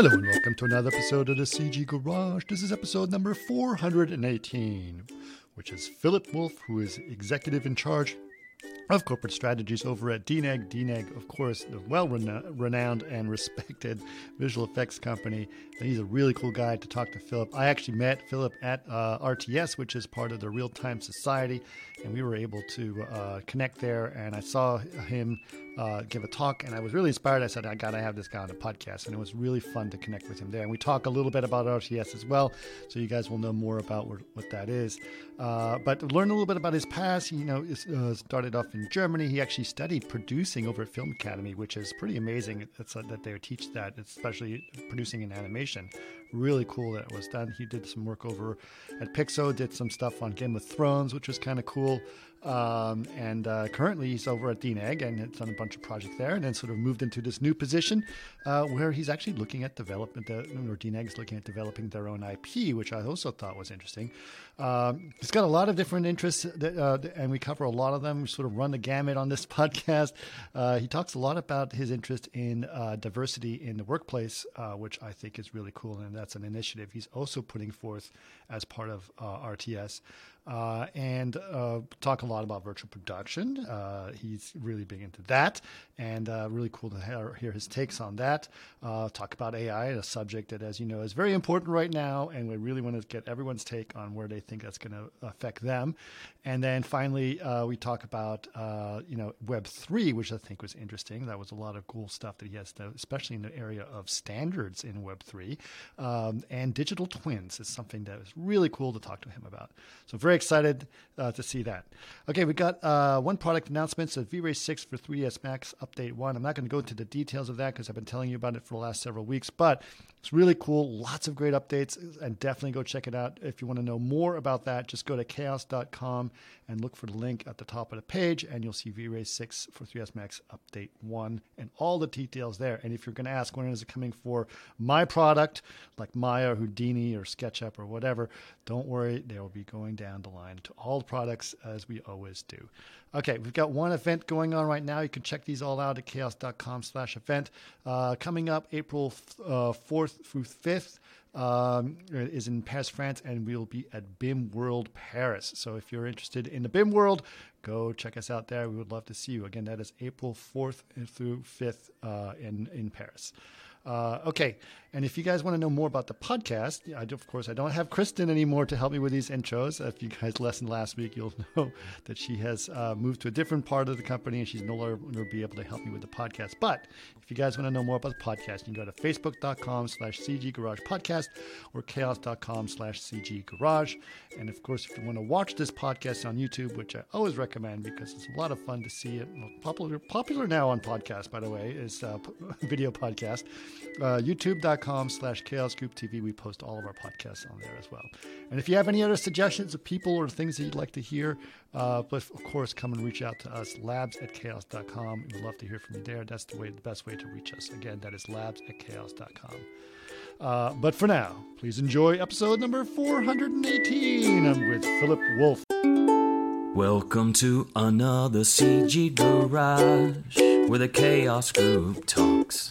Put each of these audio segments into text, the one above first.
Hello and welcome to another episode of the CG Garage. This is episode number 418, which is Philipp Wolf, who is executive in charge of corporate strategies over at DNEG. DNEG, of course, the well renowned and respected visual effects company. And he's a really cool guy to talk to Philipp. I actually met Philipp at uh, RTS, which is part of the Real Time Society, and we were able to uh, connect there. And I saw him uh, give a talk, and I was really inspired. I said, I got to have this guy on the podcast. And it was really fun to connect with him there. And we talk a little bit about RTS as well, so you guys will know more about what, what that is. Uh, but learn a little bit about his past. You know, uh, started off in Germany. He actually studied producing over at Film Academy, which is pretty amazing uh, that they teach that, especially producing in animation. Really cool that it was done. He did some work over at Pixo, did some stuff on Game of Thrones, which was kind of cool. Um, and uh, currently he's over at DNEG and has done a bunch of projects there and then sort of moved into this new position uh, where he's actually looking at development, uh, or looking at developing their own IP, which I also thought was interesting. Um, he's got a lot of different interests that, uh, and we cover a lot of them. We sort of run the gamut on this podcast. Uh, he talks a lot about his interest in uh, diversity in the workplace, which I think is really cool. And that's an initiative he's also putting forth as part of RTS uh, and uh, talk a lot about virtual production. Uh, he's really big into that, and uh, really cool to hear, hear, his takes on that. Uh, talk about AI, a subject that, as you know, is very important right now, and we really want to get everyone's take on where they think that's going to affect them. And then finally, uh, we talk about you know Web three, which I think was interesting. That was a lot of cool stuff that he has, to, especially in the area of standards in Web three, um, and digital twins is something that was really cool to talk to him about. So very excited uh, to see that. Okay, we got uh, one product announcement. So V-Ray 6 for 3ds Max Update 1. I'm not going to go into the details of that because I've been telling you about it for the last several weeks, but it's really cool. Lots of great updates, and definitely go check it out. If you want to know more about that, just go to chaos.com and look for the link at the top of the page, and you'll see V-Ray 6 for 3ds Max Update 1 and all the details there. And if you're going to ask when is it coming for my product, like Maya, Houdini, or SketchUp, or whatever, don't worry, they will be going down down the line to all the products as we always do. Okay, we've got one event going on right now. You can check these all out at chaos.com slash event. Uh, coming up April uh, 4th through 5th um, is in Paris, France, and we'll be at BIM World Paris. So if you're interested in the BIM World, go check us out there. We would love to see you. Again, that is April 4th through 5th uh, in, in Paris. Uh, okay, and if you guys want to know more about the podcast, I, of course, I don't have Kristen anymore to help me with these intros. If you guys listened last week, you'll know that she has uh, moved to a different part of the company and she's no longer be able to help me with the podcast. But if you guys want to know more about the podcast, you can go to facebook.com slash CG Garage Podcast or chaos.com slash CG Garage. And of course, if you want to watch this podcast on YouTube, which I always recommend because it's a lot of fun to see it, popular, popular now on podcast, by the way, is uh, video podcast uh, youtube.com slash chaos group tv we post all of our podcasts on there as well. And if you have any other suggestions of people or things that you'd like to hear uh, but of course come and reach out to us labs at chaos.com we'd love to hear from you there. That's the way the best way to reach us. Again that is labs at chaos.com uh, but for now please enjoy episode number 418 i'm with philipp wolf. Welcome to another CG Garage where the Chaos Group talks.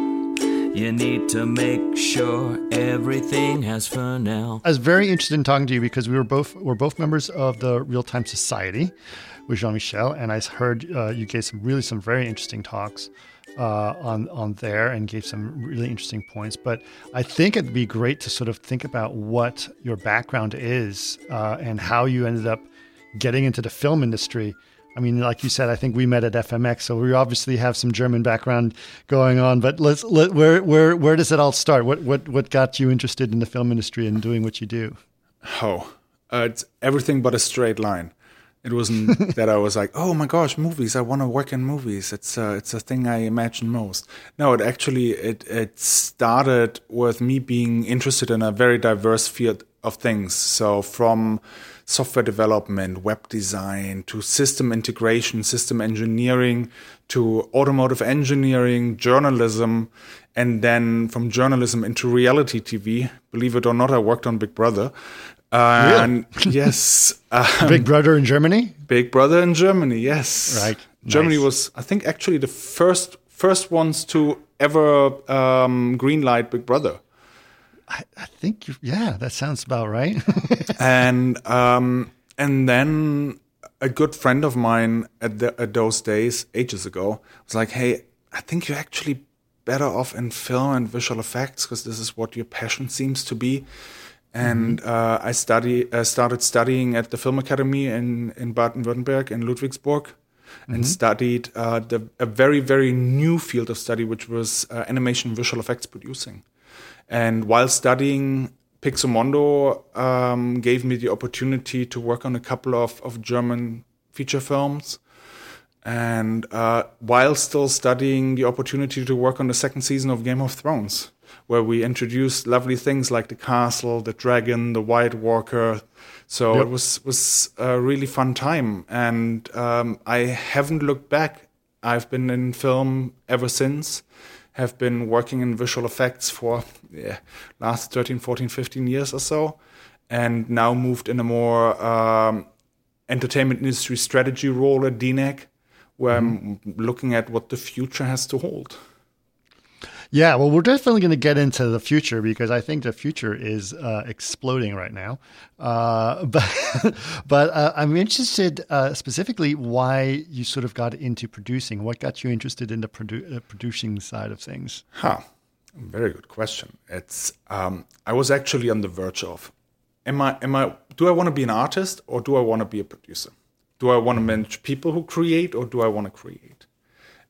You need to make sure everything has now. I was very interested in talking to you because we were both we're both members of the Real Time Society with Jean Michel, and I heard uh, you gave some really some very interesting talks uh, on on there and gave some really interesting points. But I think it'd be great to sort of think about what your background is uh, and how you ended up getting into the film industry I mean, like you said, I think we met at FMX, so we obviously have some German background going on. But let's let, where where where does it all start? What what what got you interested in the film industry and doing what you do? Oh, uh, it's everything but a straight line. It wasn't that I was like, oh my gosh, movies! I want to work in movies. It's uh, it's a thing I imagine most. No, it actually it it started with me being interested in a very diverse field of things. So from software development, web design, to system integration, system engineering, to automotive engineering, journalism, and then from journalism into reality TV. Believe it or not, I worked on Big Brother. And yes, um, Big Brother in Germany. Big Brother in Germany, yes. Right. Germany Nice. was, I think, actually the first first ones to ever um, greenlight Big Brother. I, I think you, yeah, that sounds about right. and um, and then a good friend of mine at, the, at those days, ages ago, was like, "Hey, I think you're actually better off in film and visual effects because this is what your passion seems to be." And uh, I study uh, started studying at the Film Academy in in Baden-Württemberg in Ludwigsburg. And studied uh, the, a very, very new field of study, which was uh, animation visual effects producing. And while studying, Pixomondo um, gave me the opportunity to work on a couple of, of German feature films. And uh, while still studying, the opportunity to work on the second season of Game of Thrones, where we introduced lovely things like the castle, the dragon, the White Walker. So Yep. it was was a really fun time, and um, I haven't looked back. I've been in film ever since. Have been working in visual effects for yeah, last 13, 14, 15 years or so, and now moved in a more um, entertainment industry strategy role at DNEG, where I'm looking at what the future has to hold. Yeah, well, we're definitely going to get into the future because I think the future is uh, exploding right now. Uh, but but uh, I'm interested uh, specifically why you sort of got into producing. What got you interested in the produ- uh, producing side of things? Huh. Very good question. It's um, I was actually on the verge of am I am I do I want to be an artist or do I want to be a producer? Do I want to manage people who create or do I want to create?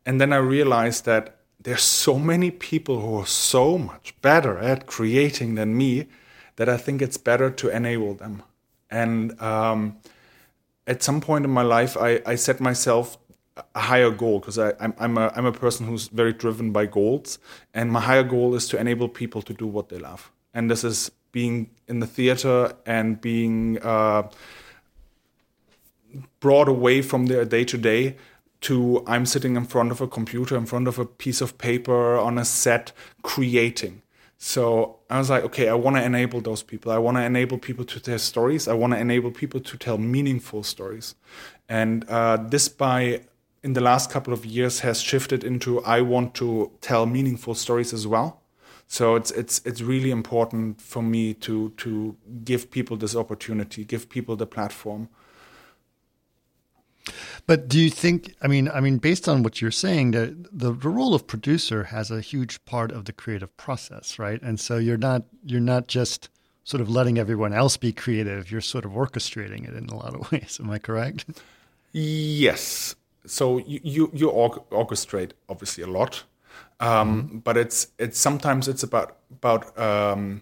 And then I realized that there's so many people who are so much better at creating than me that I think it's better to enable them. And um, at some point in my life, I, I set myself a higher goal because I'm, I'm, a, I'm a person who's very driven by goals. And my higher goal is to enable people to do what they love. And this is being in the theater and being uh, brought away from their day to day to I'm sitting in front of a computer, in front of a piece of paper on a set, creating. So I was like, okay, I want to enable those people. I want to enable people to tell stories. I want to enable people to tell meaningful stories. And uh, this, by in the last couple of years, has shifted into I want to tell meaningful stories as well. So it's it's it's really important for me to to give people this opportunity, give people the platform. But do you think? I mean, I mean, based on what you're saying, the, the the role of producer has a huge part of the creative process, right? And so you're not you're not just sort of letting everyone else be creative. You're sort of orchestrating it in a lot of ways. Am I correct? Yes. So you you, you orchestrate obviously a lot, um, but it's it's sometimes it's about about um,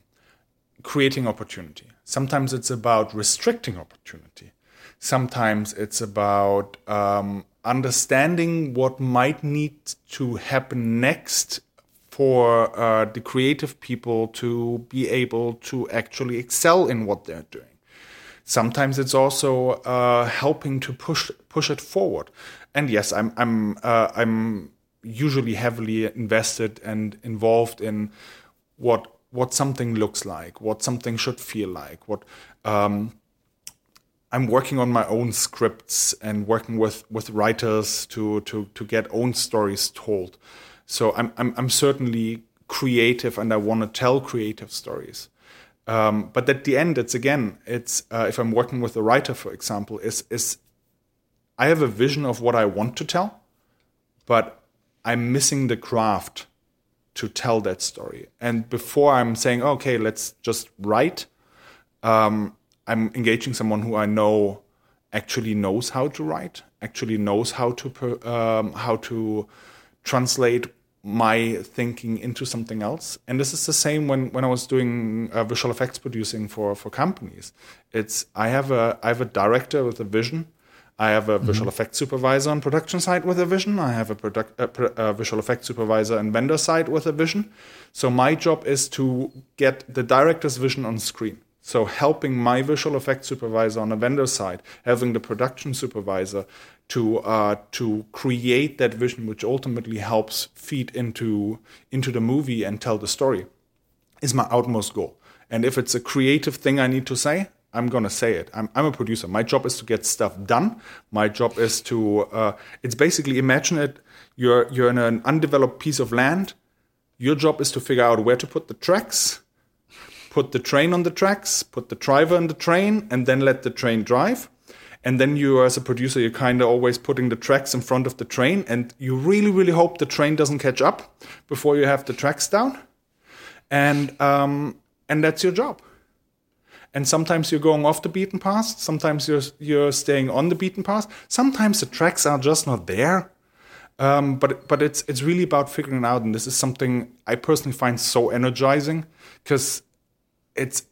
creating opportunity. Sometimes it's about restricting opportunity. Sometimes it's about um, understanding what might need to happen next for uh, the creative people to be able to actually excel in what they're doing. Sometimes it's also uh, helping to push push it forward. And yes, I'm I'm uh, I'm usually heavily invested and involved in what what something looks like, what something should feel like, what um, I'm working on my own scripts and working with, with writers to, to, to get own stories told. So I'm, I'm, I'm certainly creative and I want to tell creative stories. Um, but at the end, it's again, it's uh, if I'm working with a writer, for example, is is I have a vision of what I want to tell, but I'm missing the craft to tell that story. And before I'm saying, okay, let's just write, um, I'm engaging someone who I know actually knows how to write, actually knows how to um, how to translate my thinking into something else. And this is the same when when I was doing uh, visual effects producing for for companies. It's I have a I have a director with a vision. I have a visual effects supervisor on production side with a vision. I have a, product, a, a visual effects supervisor and vendor side with a vision. So my job is to get the director's vision on screen So helping my visual effects supervisor on a vendor side, having the production supervisor to uh, to create that vision, which ultimately helps feed into into the movie and tell the story, is my utmost goal. And if it's a creative thing I need to say, I'm gonna say it. I'm, I'm a producer. My job is to get stuff done. My job is to. Uh, it's basically imagine it. You're you're in an undeveloped piece of land. Your job is to figure out where to put the tracks, put the train on the tracks, put the driver in the train, and then let the train drive. And then you, as a producer, you're kind of always putting the tracks in front of the train, and you really, really hope the train doesn't catch up before you have the tracks down. And um, and that's your job and sometimes you're going off the beaten path sometimes you're you're staying on the beaten path sometimes the tracks are just not there um, but but it's it's really about figuring it out and this is something i personally find so energizing because it's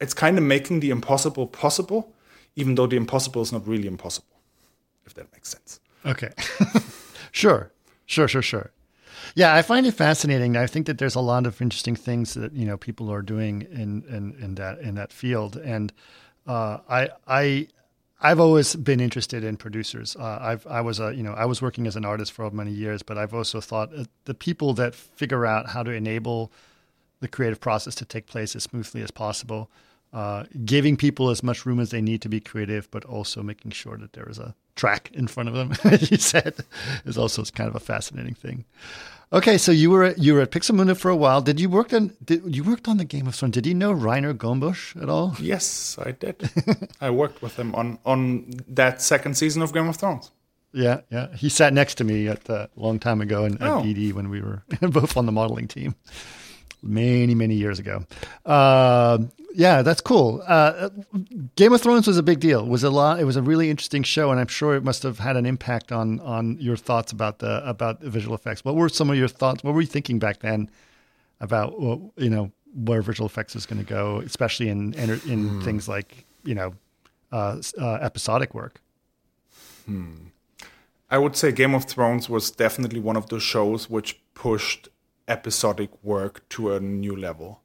it's kind of making the impossible possible even though the impossible is not really impossible if that makes sense. Okay. Sure. Sure sure sure. Yeah, I find it fascinating. I think that there's a lot of interesting things that you know people are doing in in, in that in that field, and uh, I I I've always been interested in producers. Uh, I've I was a you know I was working as an artist for many years, but I've also thought uh, the people that figure out how to enable the creative process to take place as smoothly as possible, uh, giving people as much room as they need to be creative, but also making sure that there is a track in front of them, as you said, is also kind of a fascinating thing. Okay, so you were at, you were at Pixomondo for a while. Did you work on did, you worked on the Game of Thrones? Did you know Rainer Gombos at all? Yes, I did. I worked with him on on that second season of Game of Thrones. Yeah, yeah. He sat next to me at a long time ago in, oh. at BD when we were both on the modeling team, many many years ago. Uh, yeah, that's cool. Uh, Game of Thrones was a big deal. It was a lot. It was a really interesting show, and I'm sure it must have had an impact on on your thoughts about the about the visual effects. What were some of your thoughts? What were you thinking back then about you know where visual effects is going to go, especially in in, in hmm. things like you know uh, uh, episodic work? Hmm. I would say Game of Thrones was definitely one of those shows which pushed episodic work to a new level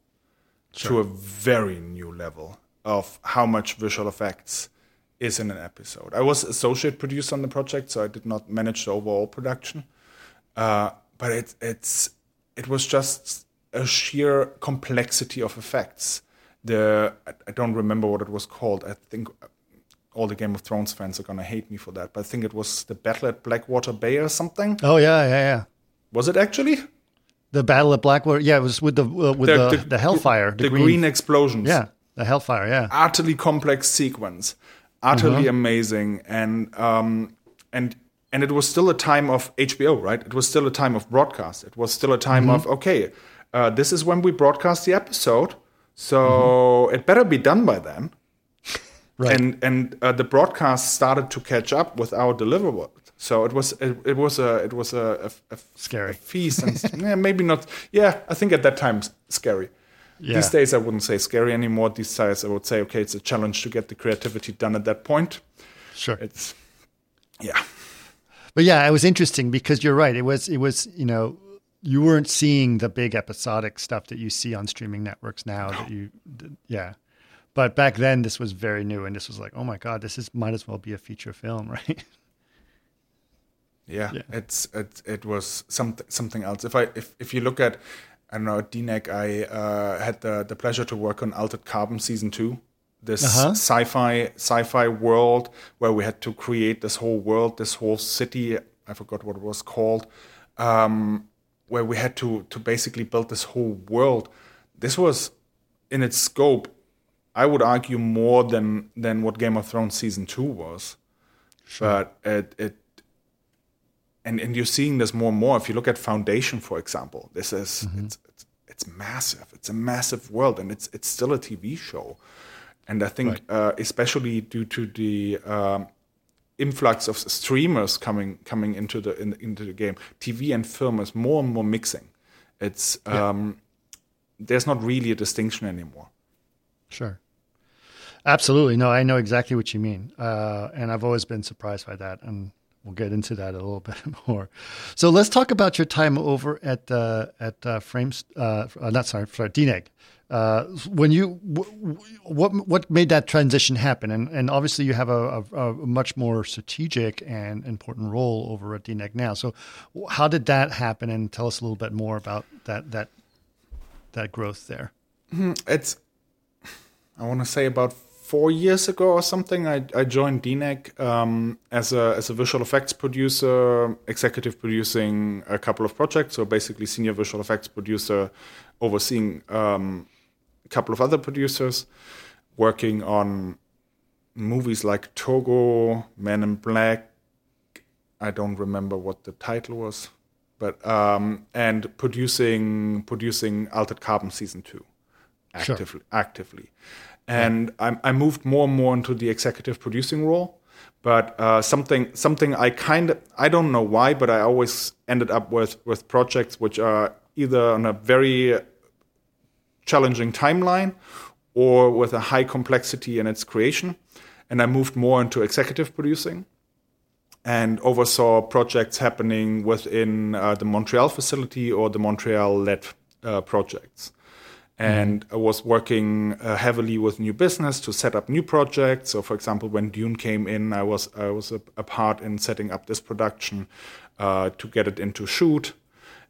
sure. to a very new level of how much visual effects is in an episode. I was associate producer on the project, so I did not manage the overall production. Uh, but it, it's it was just a sheer complexity of effects. The I don't remember what it was called. I think all the Game of Thrones fans are gonna hate me for that, but I think it was the Battle at Blackwater Bay or something. Oh yeah, yeah, yeah. Was it actually? The Battle of Blackwater. Yeah, it was with the uh, with the, the, the, Hellfire, the, the green, green, explosions. Yeah, the Hellfire. Yeah, utterly complex sequence, utterly mm-hmm. amazing, and um, and and it was still a time of HBO, right? It was still a time of broadcast. It was still a time mm-hmm. of okay, uh, this is when we broadcast the episode, so mm-hmm. it better be done by then. right. And and uh, the broadcast started to catch up with our deliverable so it was it, it was a it was a, a, a scary a feast and yeah, maybe not. Yeah, I think at that time scary. Yeah. These days I wouldn't say scary anymore. These days I would say okay, it's a challenge to get the creativity done at that point. Sure, it's yeah. But yeah, it was interesting because you're right. It was it was you know you weren't seeing the big episodic stuff that you see on streaming networks now. No. That you yeah. But back then, this was very new, and this was like, oh my god, this is might as well be a feature film, right? Yeah, yeah. it's it, it was something something else. If I if if you look at I don't know at DNEG, I uh, had the the pleasure to work on Altered Carbon season two. This uh-huh. sci-fi sci-fi world where we had to create this whole world, this whole city. I forgot what it was called. Um, where we had to to basically build this whole world. This was in its scope, I would argue more than than what Game of Thrones season two was. Sure. But it it and and you're seeing this more and more. If you look at Foundation, for example, this is mm-hmm. it's, it's, it's massive. It's a massive world, and it's it's still a TV show. And I think, right. uh, especially due to the um, influx of streamers coming coming into the in, into the game, TV and film is more and more mixing. It's um, yeah. there's not really a distinction anymore. Sure. Absolutely. No, I know exactly what you mean. Uh, and I've always been surprised by that. And we'll get into that a little bit more. So let's talk about your time over at uh, at uh, Frames. Uh, uh not sorry, sorry, DNEG. Uh, when you w- what what made that transition happen? And and obviously you have a, a, a, much more strategic and important role over at DNEG now. So how did that happen? And tell us a little bit more about that that that growth there. Mm-hmm. It's I want to say about four years ago or something, I, I joined DNEG um, as a as a visual effects producer, executive producing a couple of projects. So basically, senior visual effects producer, overseeing um, a couple of other producers, working on movies like Togo, Men in Black. I don't remember what the title was, but um, and producing producing Altered Carbon season two actively sure. actively and I, I, moved more and more into the executive producing role. But uh, something something I kind of I don't know why, but I always ended up with with projects which are either on a very challenging timeline or with a high complexity in its creation. And I moved more into executive producing and oversaw projects happening within uh, the Montreal facility or the Montreal led uh, projects and I was working uh, heavily with new business to set up new projects. So, for example, when Dune came in, I was I was a, a part in setting up this production uh, to get it into shoot,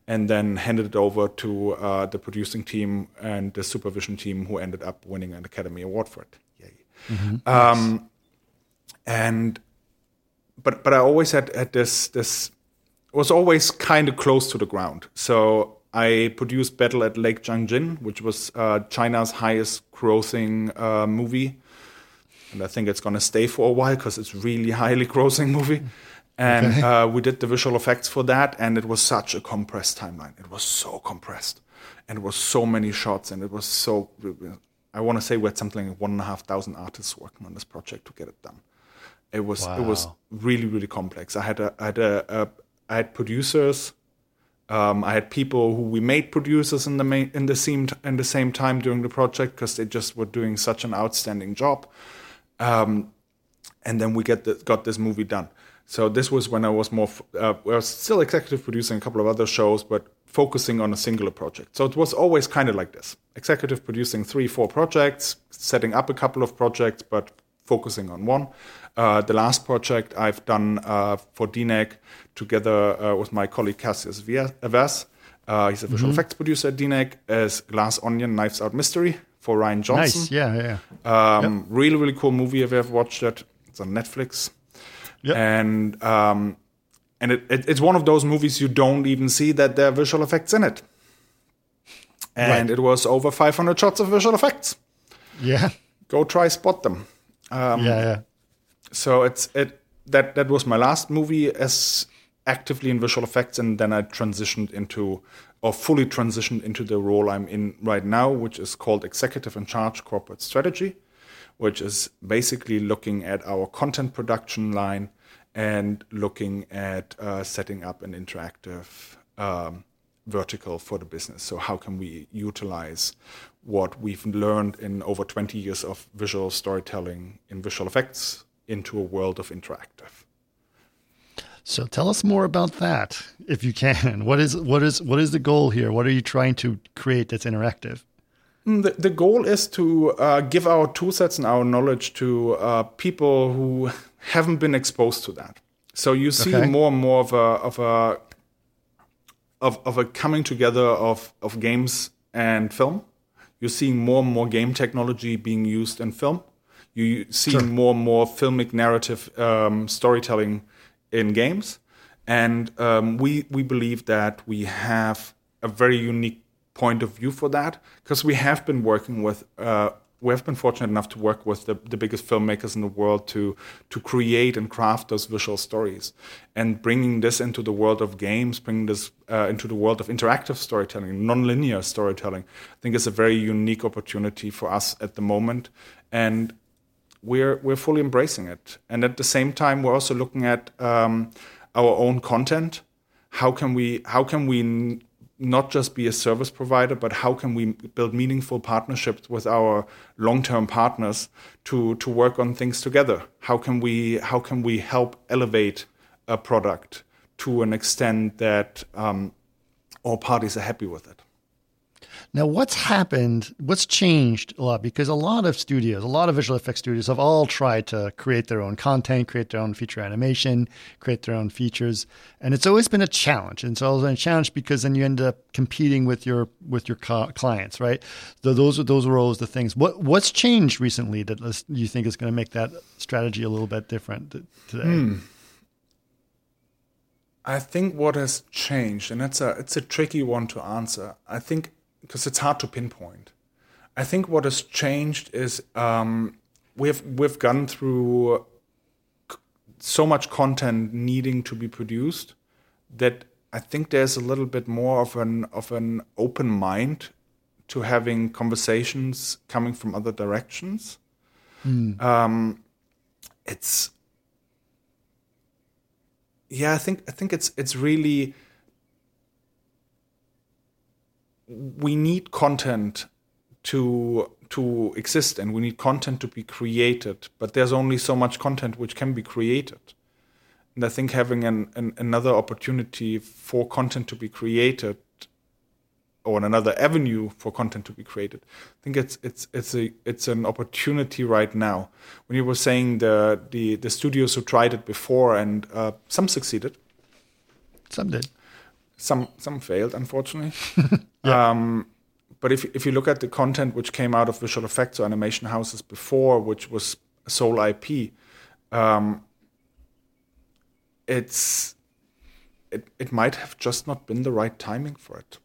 and then handed it over to uh, the producing team and the supervision team, who ended up winning an Academy Award for it. Yay! Mm-hmm. Um, and but but I always had, had this this was always kind of close to the ground. So I produced Battle at Lake Changjin, which was uh, China's highest grossing uh, movie. And I think it's going to stay for a while because it's really highly grossing movie. And okay. uh, we did the visual effects for that, and it was such a compressed timeline. It was so compressed, and it was so many shots, and it was so. I want to say we had something like one and a half thousand artists working on this project to get it done. It was wow. it was really really complex. I had a I had a, a I had producers um, I had people who we made producers in the in the same in the same time during the project because they just were doing such an outstanding job. Um, and then we get the, got this movie done. So this was when I was more uh, I was still executive producing a couple of other shows, but focusing on a singular project. So it was always kind of like this: executive producing three, four projects, setting up a couple of projects, but focusing on one. Uh, the last project I've done uh, for DNEG together uh, with my colleague Cassius Vaz. Uh, he's a visual mm-hmm. effects producer at DNEG as Glass Onion Knives Out Mystery for Rian Johnson. Nice, yeah, yeah. Um, yep. Really, really cool movie if you have watched it. It's on Netflix. Yep. And um, and it, it, it's one of those movies you don't even see that there are visual effects in it. And right. it was over 500 shots of visual effects. Yeah. Go try spot them. Um, yeah, yeah. So it's it that that was my last movie as actively in visual effects, and then I transitioned into or fully transitioned into the role I'm in right now, which is called Executive in Charge Corporate Strategy, which is basically looking at our content production line and looking at uh, setting up an interactive um, vertical for the business. So, how can we utilize what we've learned in over 20 years of visual storytelling in visual effects into a world of interactive? So tell us more about that, if you can. What is what is what is the goal here? What are you trying to create that's interactive? Mm, the, the goal is to uh, give our tool sets and our knowledge to uh, people who haven't been exposed to that. So you see okay. more and more of a of a of, of a coming together of, of games and film. You're seeing more and more game technology being used in film. You see sure. more and more filmic narrative um, storytelling in games, and um, we we believe that we have a very unique point of view for that because we have been working with. Uh, we have been fortunate enough to work with the, the biggest filmmakers in the world to to create and craft those visual stories, and bringing this into the world of games, bringing this uh, into the world of interactive storytelling, nonlinear storytelling. I think is a very unique opportunity for us at the moment, and we're we're fully embracing it. And at the same time, we're also looking at um, our own content. How can we how can we n- not just be a service provider, but how can we build meaningful partnerships with our long-term partners to to work on things together? How can we how can we help elevate a product to an extent that um, all parties are happy with it. Now, what's happened? What's changed a lot? Because a lot of studios, a lot of visual effects studios, have all tried to create their own content, create their own feature animation, create their own features, and it's always been a challenge. And it's always been a challenge because then you end up competing with your with your clients, right? So those are those are always the things. What what's changed recently that you think is going to make that strategy a little bit different today? Hmm. I think what has changed, and it's a it's a tricky one to answer. I think because it's hard to pinpoint. I think what has changed is um, we've we've gone through so much content needing to be produced that I think there's a little bit more of an of an open mind to having conversations coming from other directions. Mm. Um, it's yeah, I think I think it's it's really we need content to to exist and we need content to be created but there's only so much content which can be created. And i think having an, an, another opportunity for content to be created or another avenue for content to be created i think it's it's it's a it's an opportunity right now. When you were saying the the, the studios who tried it before and uh, some succeeded. Some did some some failed, unfortunately. yeah. um, but if if you look at the content which came out of visual effects or animation houses before, which was sole IP, um, it's it it might have just not been the right timing for it.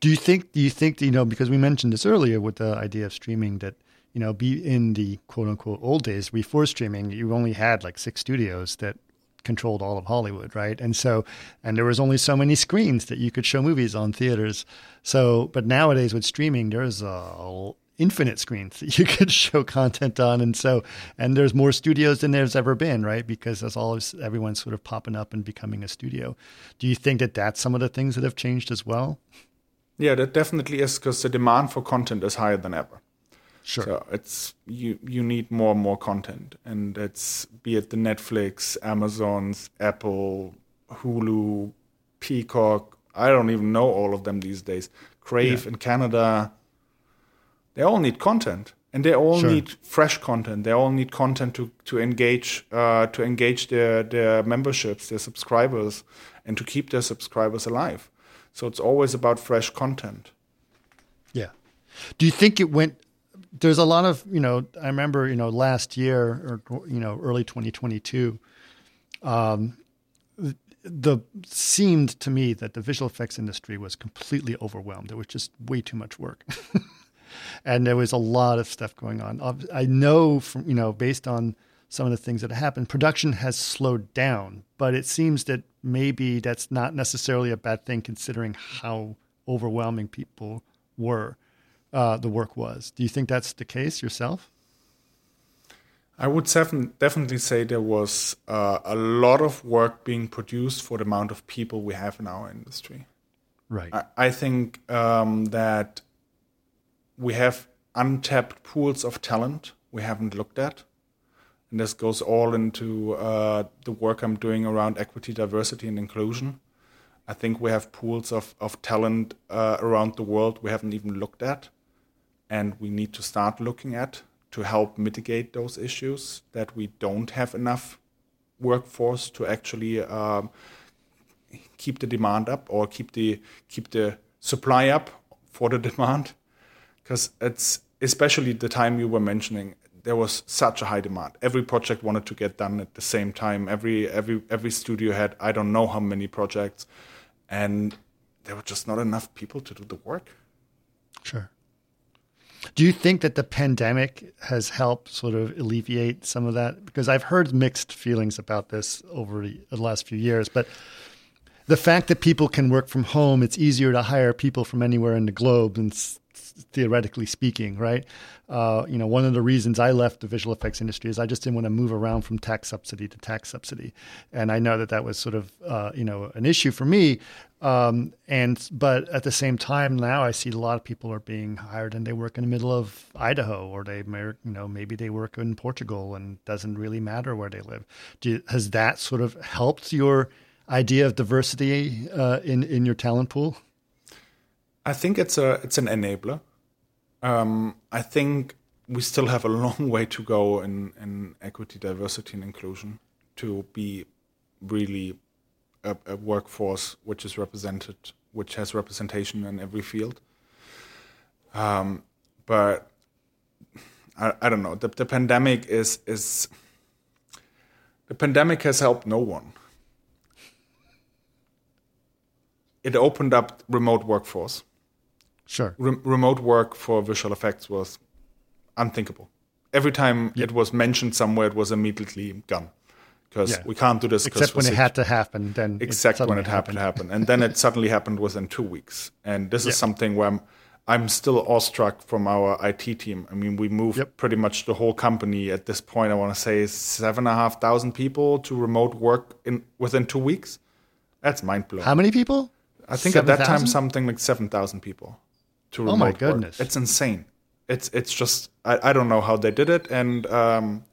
Do you think? Do you think you know? Because we mentioned this earlier with the idea of streaming that you know, be in the quote unquote old days before streaming, you only had like six studios that controlled all of Hollywood, right? And so, and there was only so many screens that you could show movies on theaters. So, but nowadays with streaming, there's a infinite screens that you could show content on, and so, and there's more studios than there's ever been, right? Because that's all everyone's sort of popping up and becoming a studio. Do you think that that's some of the things that have changed as well? Yeah, that definitely is because the demand for content is higher than ever. Sure. So it's you you need more and more content, and it's be it the Netflix, Amazon's, Apple, Hulu, Peacock. I don't even know all of them these days. Crave yeah. in Canada. They all need content, and they all sure. need fresh content. They all need content to to engage uh, to engage their their memberships, their subscribers, and to keep their subscribers alive. So it's always about fresh content. Yeah. Do you think it went there's a lot of you know I remember you know last year or you know early 2022 um, the seemed to me that the visual effects industry was completely overwhelmed. There was just way too much work. And there was a lot of stuff going on. I know from you know based on some of the things that happened production has slowed down but it seems that maybe that's not necessarily a bad thing considering how overwhelming people were uh, the work was. Do you think that's the case yourself? I would definitely say there was uh, a lot of work being produced for the amount of people we have in our industry. Right. I, I think um, that we have untapped pools of talent we haven't looked at. And this goes all into uh, the work I'm doing around equity, diversity, and inclusion. I think we have pools of, of talent uh, around the world we haven't even looked at and we need to start looking at to help mitigate those issues that we don't have enough workforce to actually um, keep the demand up or keep the keep the supply up for the demand. Because it's especially the time you were mentioning there was such a high demand. Every project wanted to get done at the same time. Every every every studio had i don't know how many projects and there were just not enough people to do the work. Sure do you think that the pandemic has helped sort of alleviate some of that? Because I've heard mixed feelings about this over the last few years, but the fact that people can work from home, it's easier to hire people from anywhere in the globe and theoretically speaking, right? Uh, you know, one of the reasons I left the visual effects industry is I just didn't want to move around from tax subsidy to tax subsidy, and I know that that was sort of uh, you know an issue for me. Um, and but at the same time, now I see a lot of people are being hired and they work in the middle of Idaho or they, you know, maybe they work in Portugal and doesn't really matter where they live. You, has that sort of helped your idea of diversity uh, in in your talent pool? I think it's a it's an enabler. Um, I think we still have a long way to go in, in equity, diversity, and inclusion to be really a, a, workforce which is represented, which has representation in every field. Um, but I, I, don't know. The, the pandemic is is the pandemic has helped no one. It opened up remote workforce Sure. Re- remote work for visual effects was unthinkable. Every time it was mentioned somewhere, it was immediately gone because yeah. we can't do this. Except when it had to happen, then exactly when it happened to happen, and then it suddenly happened within two weeks. And this yeah. is something where I'm, I'm still awestruck from our IT team. I mean, we moved yep. pretty much the whole company at this point. I want to say seven and a half thousand people to remote work in within two weeks. That's mind blowing. How many people? I think 7, at that 000? time something like seven thousand people to remote oh my goodness work. it's insane it's it's just I, I don't know how they did it and um,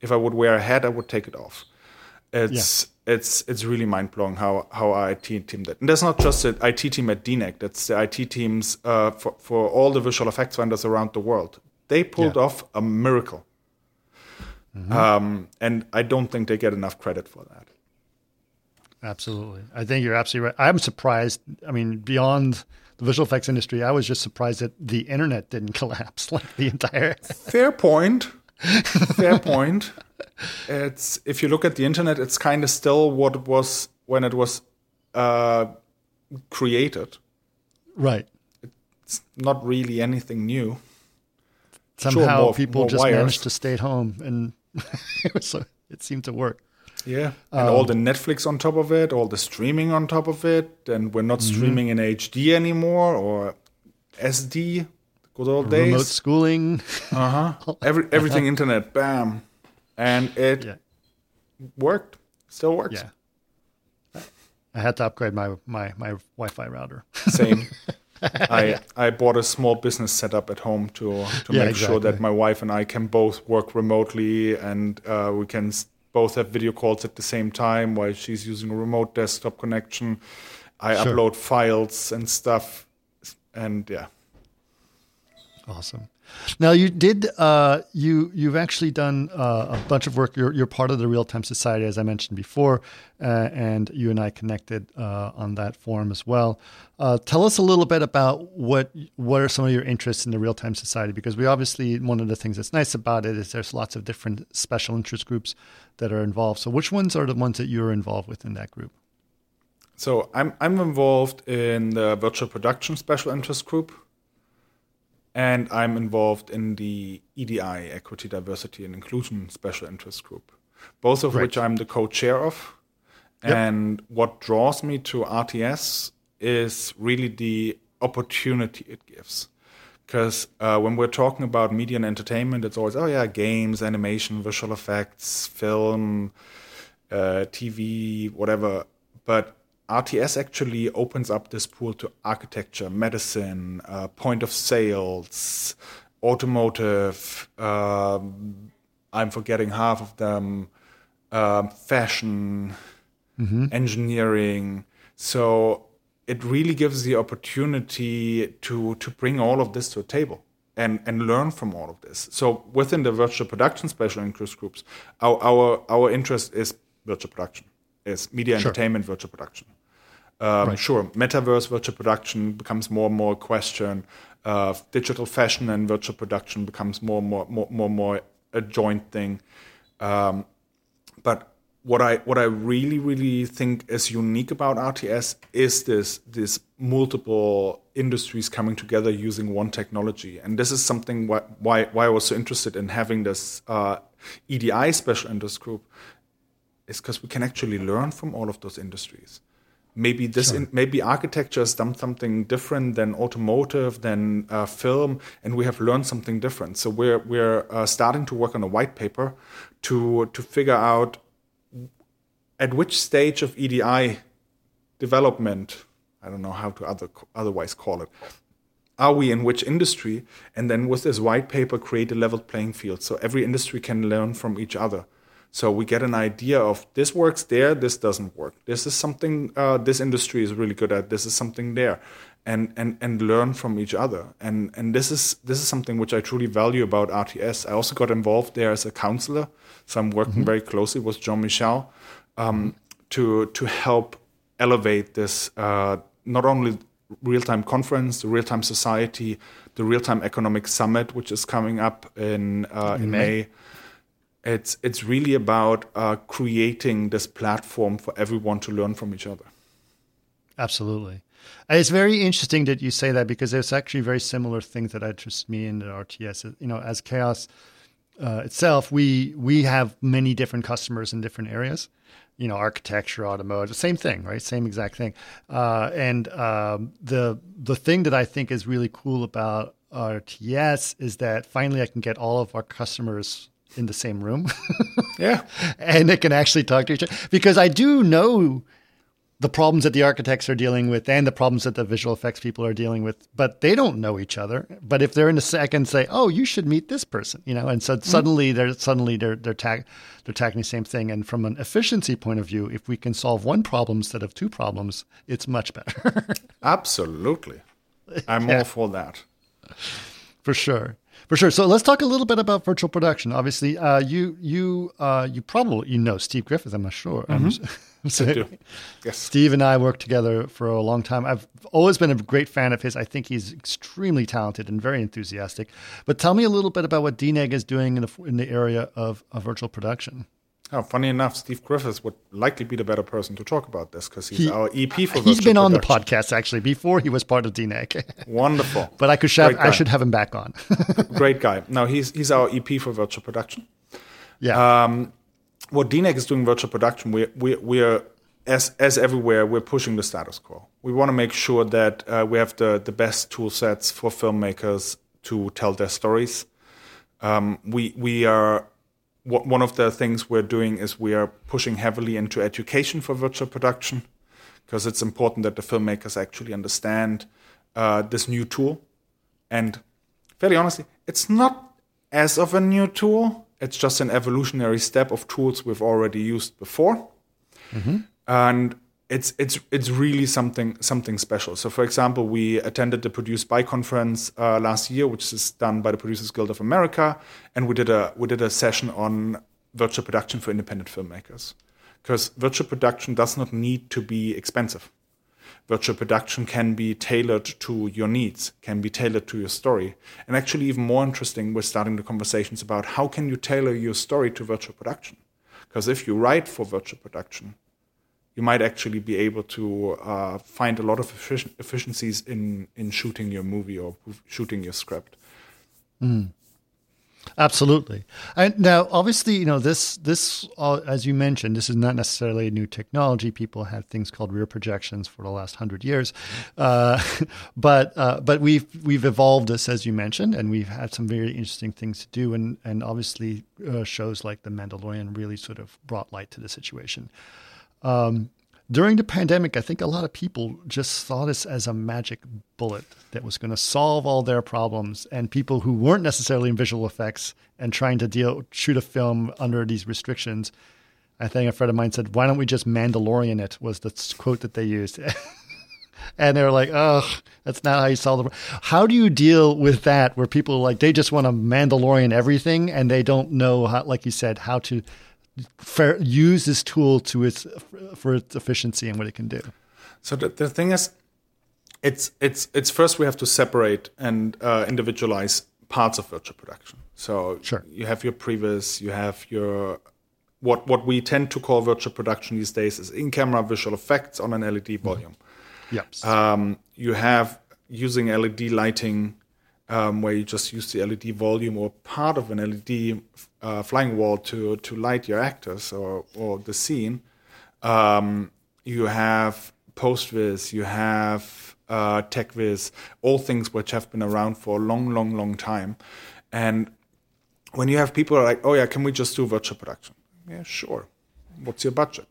if i would wear a hat i would take it off it's yeah. it's it's really mind-blowing how how our it team did and that's not just the it team at dneg that's the it teams uh, for, for all the visual effects vendors around the world they pulled yeah. off a miracle mm-hmm. um, and i don't think they get enough credit for that absolutely i think you're absolutely right i'm surprised i mean beyond the visual effects industry, I was just surprised that the internet didn't collapse like the entire. Fair point. Fair point. It's if you look at the internet, it's kind of still what it was when it was uh, created. Right. It's not really anything new. Somehow sure, more, people more just wires. managed to stay at home, and it, was, it seemed to work. Yeah, and um, all the Netflix on top of it, all the streaming on top of it, and we're not mm-hmm. streaming in HD anymore or SD. Good old days. Remote schooling. uh huh. Every everything internet, bam, and it yeah. worked. Still works. Yeah. I had to upgrade my my my Wi-Fi router. Same. I yeah. I bought a small business setup at home to to yeah, make exactly. sure that my wife and I can both work remotely and uh, we can both have video calls at the same time while she's using a remote desktop connection. I sure. upload files and stuff, and yeah. Awesome. Now you did uh, you you've actually done uh, a bunch of work. You're, you're part of the Real Time Society, as I mentioned before, uh, and you and I connected uh, on that forum as well. Uh, tell us a little bit about what what are some of your interests in the Real Time Society? Because we obviously one of the things that's nice about it is there's lots of different special interest groups that are involved. So which ones are the ones that you're involved with in that group? So I'm I'm involved in the virtual production special interest group and I'm involved in the EDI, Equity, Diversity, and Inclusion Special Interest Group, both of right. which I'm the co chair of. Yep. And what draws me to RTS is really the opportunity it gives. Because uh, when we're talking about media and entertainment, it's always, oh yeah, games, animation, visual effects, film, uh, TV, whatever. But RTS actually opens up this pool to architecture, medicine, uh, point of sales, automotive. Um, I'm forgetting half of them. Um, fashion, mm-hmm. engineering. So it really gives the opportunity to to bring all of this to a table and and learn from all of this. So within the virtual production special interest groups, our our, our interest is virtual production, is media sure. entertainment virtual production. Um, right. Sure, metaverse virtual production becomes more and more a question. Uh, digital fashion and virtual production becomes more and more, more, more, more a joint thing. Um, but what I what I really really think is unique about RTS is this this multiple industries coming together using one technology, and this is something why why, why I was so interested in having this uh, EDI special interest group is because we can actually learn from all of those industries maybe this in, maybe architecture has done something different than automotive than uh, film and we have learned something different. So we're we're uh, starting to work on a white paper to to figure out at which stage of EDI development I don't know how to other, otherwise call it are we in which industry? And then with this white paper create a leveled playing field. So every industry can learn from each other so we get an idea of this works there, this doesn't work. This is something uh, this industry is really good at. This is something there, and and and learn from each other. And and this is this is something which I truly value about RTS. I also got involved there as a counselor, so I'm working mm-hmm. very closely with Jean Michel um, to to help elevate this uh, not only real time conference, the real time society, the real time economic summit, which is coming up in uh, in May. May it's it's really about uh, creating this platform for everyone to learn from each other. Absolutely. It's very interesting that you say that because there's actually very similar things that interest me in the RTS. You know, as Chaos uh, itself, we we have many different customers in different areas. You know, architecture, automotive, same thing, right? Same exact thing. Uh, and um, the the thing that I think is really cool about RTS is that finally I can get all of our customers in the same room. yeah. And they can actually talk to each other. Because I do know the problems that the architects are dealing with and the problems that the visual effects people are dealing with, but they don't know each other. But if they're in a second say, "Oh, you should meet this person," you know, and so mm-hmm. suddenly they're suddenly they're they're tag, they're tackling the same thing. And from an efficiency point of view, if we can solve one problem instead of two problems, it's much better. Absolutely, I'm yeah. all for that. For sure. For sure. So let's talk a little bit about virtual production. Obviously, uh, you you uh, you probably you know Steve Griffith. I'm not sure. Mm-hmm. so, yes. Steve and I worked together for a long time. I've always been a great fan of his. I think he's extremely talented and very enthusiastic. But tell me a little bit about what DNEG is doing in the in the area of, of virtual production. Oh, funny enough, Steve Griffiths would likely be the better person to talk about this because he's he, our EP for Virtual He's been on the podcast actually before he was part of DNEG. Wonderful. but I could have, I should have him back on. Great guy. Now he's he's our EP for virtual production. Yeah. Um, what DNEG is doing virtual production, we we we are as as everywhere we're pushing the status quo. We want to make sure that uh, we have the the best tool sets for filmmakers to tell their stories. Um, we we are one of the things we're doing is we are pushing heavily into education for virtual production because it's important that the filmmakers actually understand uh, this new tool. And fairly honestly, it's not as of a new tool. It's just an evolutionary step of tools we've already used before. Mm-hmm. And it's it's it's really something something special. So, for example, we attended the Produced By conference uh, last year, which is done by the Producers Guild of America, and we did a we did a session on virtual production for independent filmmakers. Because virtual production does not need to be expensive. Virtual production can be tailored to your needs, can be tailored to your story. And actually, even more interesting, we're starting the conversations about how can you tailor your story to virtual production. Because if you write for virtual production, you might actually be able to uh, find a lot of effic- efficiencies in in shooting your movie or shooting your script. Mm. Absolutely. And now, obviously, you know this. This, uh, as you mentioned, this is not necessarily a new technology. People have things called rear projections for the last hundred years, uh, but uh, but we've we've evolved this, as you mentioned, and we've had some very interesting things to do. And and obviously, uh, shows like The Mandalorian really sort of brought light to the situation. Um, during the pandemic, I think a lot of people just saw this as a magic bullet that was going to solve all their problems. And people who weren't necessarily in visual effects and trying to deal shoot a film under these restrictions, I think a friend of mine said, "Why don't we just Mandalorian it?" Was the quote that they used. and they were like, "Oh, that's not how you solve the." Problem. How do you deal with that? Where people like they just want to Mandalorian everything, and they don't know how, like you said, how to fair, use this tool to its for its efficiency and what it can do. So the, the thing is, it's it's it's first we have to separate and uh, individualize parts of virtual production. So sure. you have your previs, you have your what what we tend to call virtual production these days is in-camera visual effects on an LED mm-hmm. volume. Mm-hmm. Yep. Um, you have using LED lighting um, where you just use the LED volume or part of an LED uh, flying wall to to light your actors or or the scene. Um, you have PostViz, you have uh, TechViz, all things which have been around for a long, long, long time. And when you have people like, oh yeah, can we just do virtual production? Yeah, sure. What's your budget?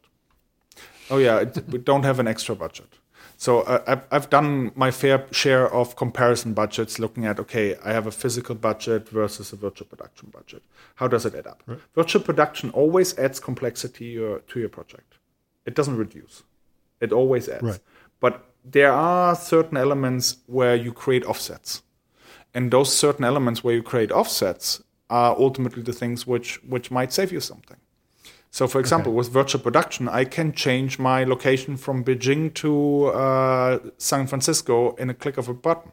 Oh yeah, we don't have an extra budget. So uh, I've, I've done my fair share of comparison budgets, looking at okay, I have a physical budget versus a virtual production budget. How does it add up? Right. Virtual production always adds complexity to your project. It doesn't reduce. It always adds. Right. But there are certain elements where you create offsets, and those certain elements where you create offsets are ultimately the things which which might save you something. So, for example, okay. with virtual production, I can change my location from Beijing to uh, San Francisco in a click of a button.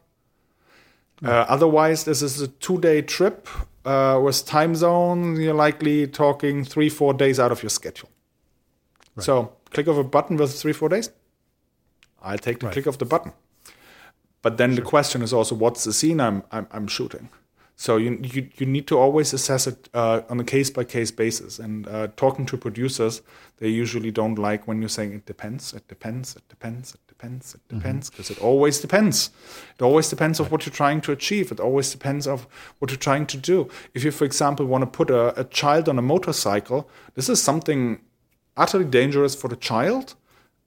Uh, otherwise, this is a two-day trip uh, with time zone. You're likely talking three, four days out of your schedule. Right. So, click of a button versus three, four days. I'll take the right. click of the button. But then sure. the question is also, what's the scene I'm, I'm, I'm shooting? So you, you, you need to always assess it uh, on a case by case basis. And uh, talking to producers, they usually don't like when you're saying it depends, it depends, it depends, it depends, it mm-hmm. depends, because mm-hmm. it always depends. It always depends right. of what you're trying to achieve. It always depends of what you're trying to do. If you, for example, want to put a, a child on a motorcycle, this is something utterly dangerous for the child,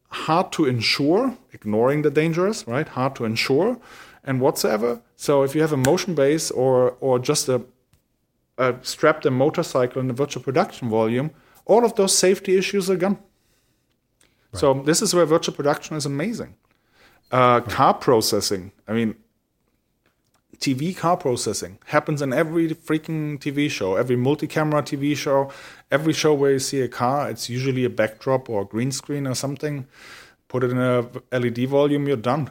hard to ensure, ignoring the dangerous, right? Hard to ensure and whatsoever. So if you have a motion base or or just a, a strapped a motorcycle in a virtual production volume, all of those safety issues are gone. Right. So this is where virtual production is amazing. Uh, right. Car processing. I mean, TV car processing happens in every freaking TV show, every multi-camera TV show, every show where you see a car. It's usually a backdrop or a green screen or something. Put it in a LED volume, you're done,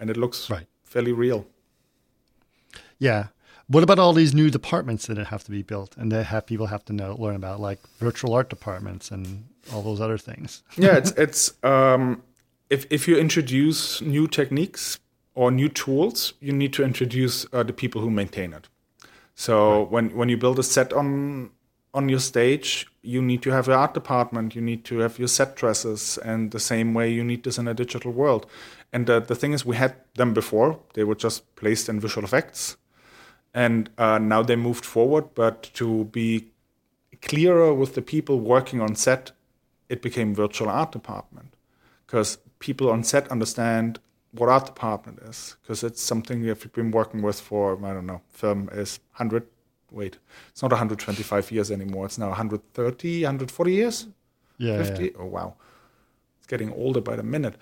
and it looks right fairly real. Yeah. What about all these new departments that have to be built and that have people have to know learn about, like virtual art departments and all those other things? yeah, it's it's um, if if you introduce new techniques or new tools, you need to introduce uh, the people who maintain it. So right. when when you build a set on on your stage, you need to have an art department, you need to have your set dressers, and the same way you need this in a digital world. And uh, the thing is, we had them before; they were just placed in visual effects, and uh, now they moved forward. But to be clearer with the people working on set, it became virtual art department because people on set understand what art department is because it's something we've been working with for I don't know. Film is hundred. Wait, it's not 125 years anymore. It's now 130, 140 years. Yeah. 50. Yeah. Oh wow getting older by the minute,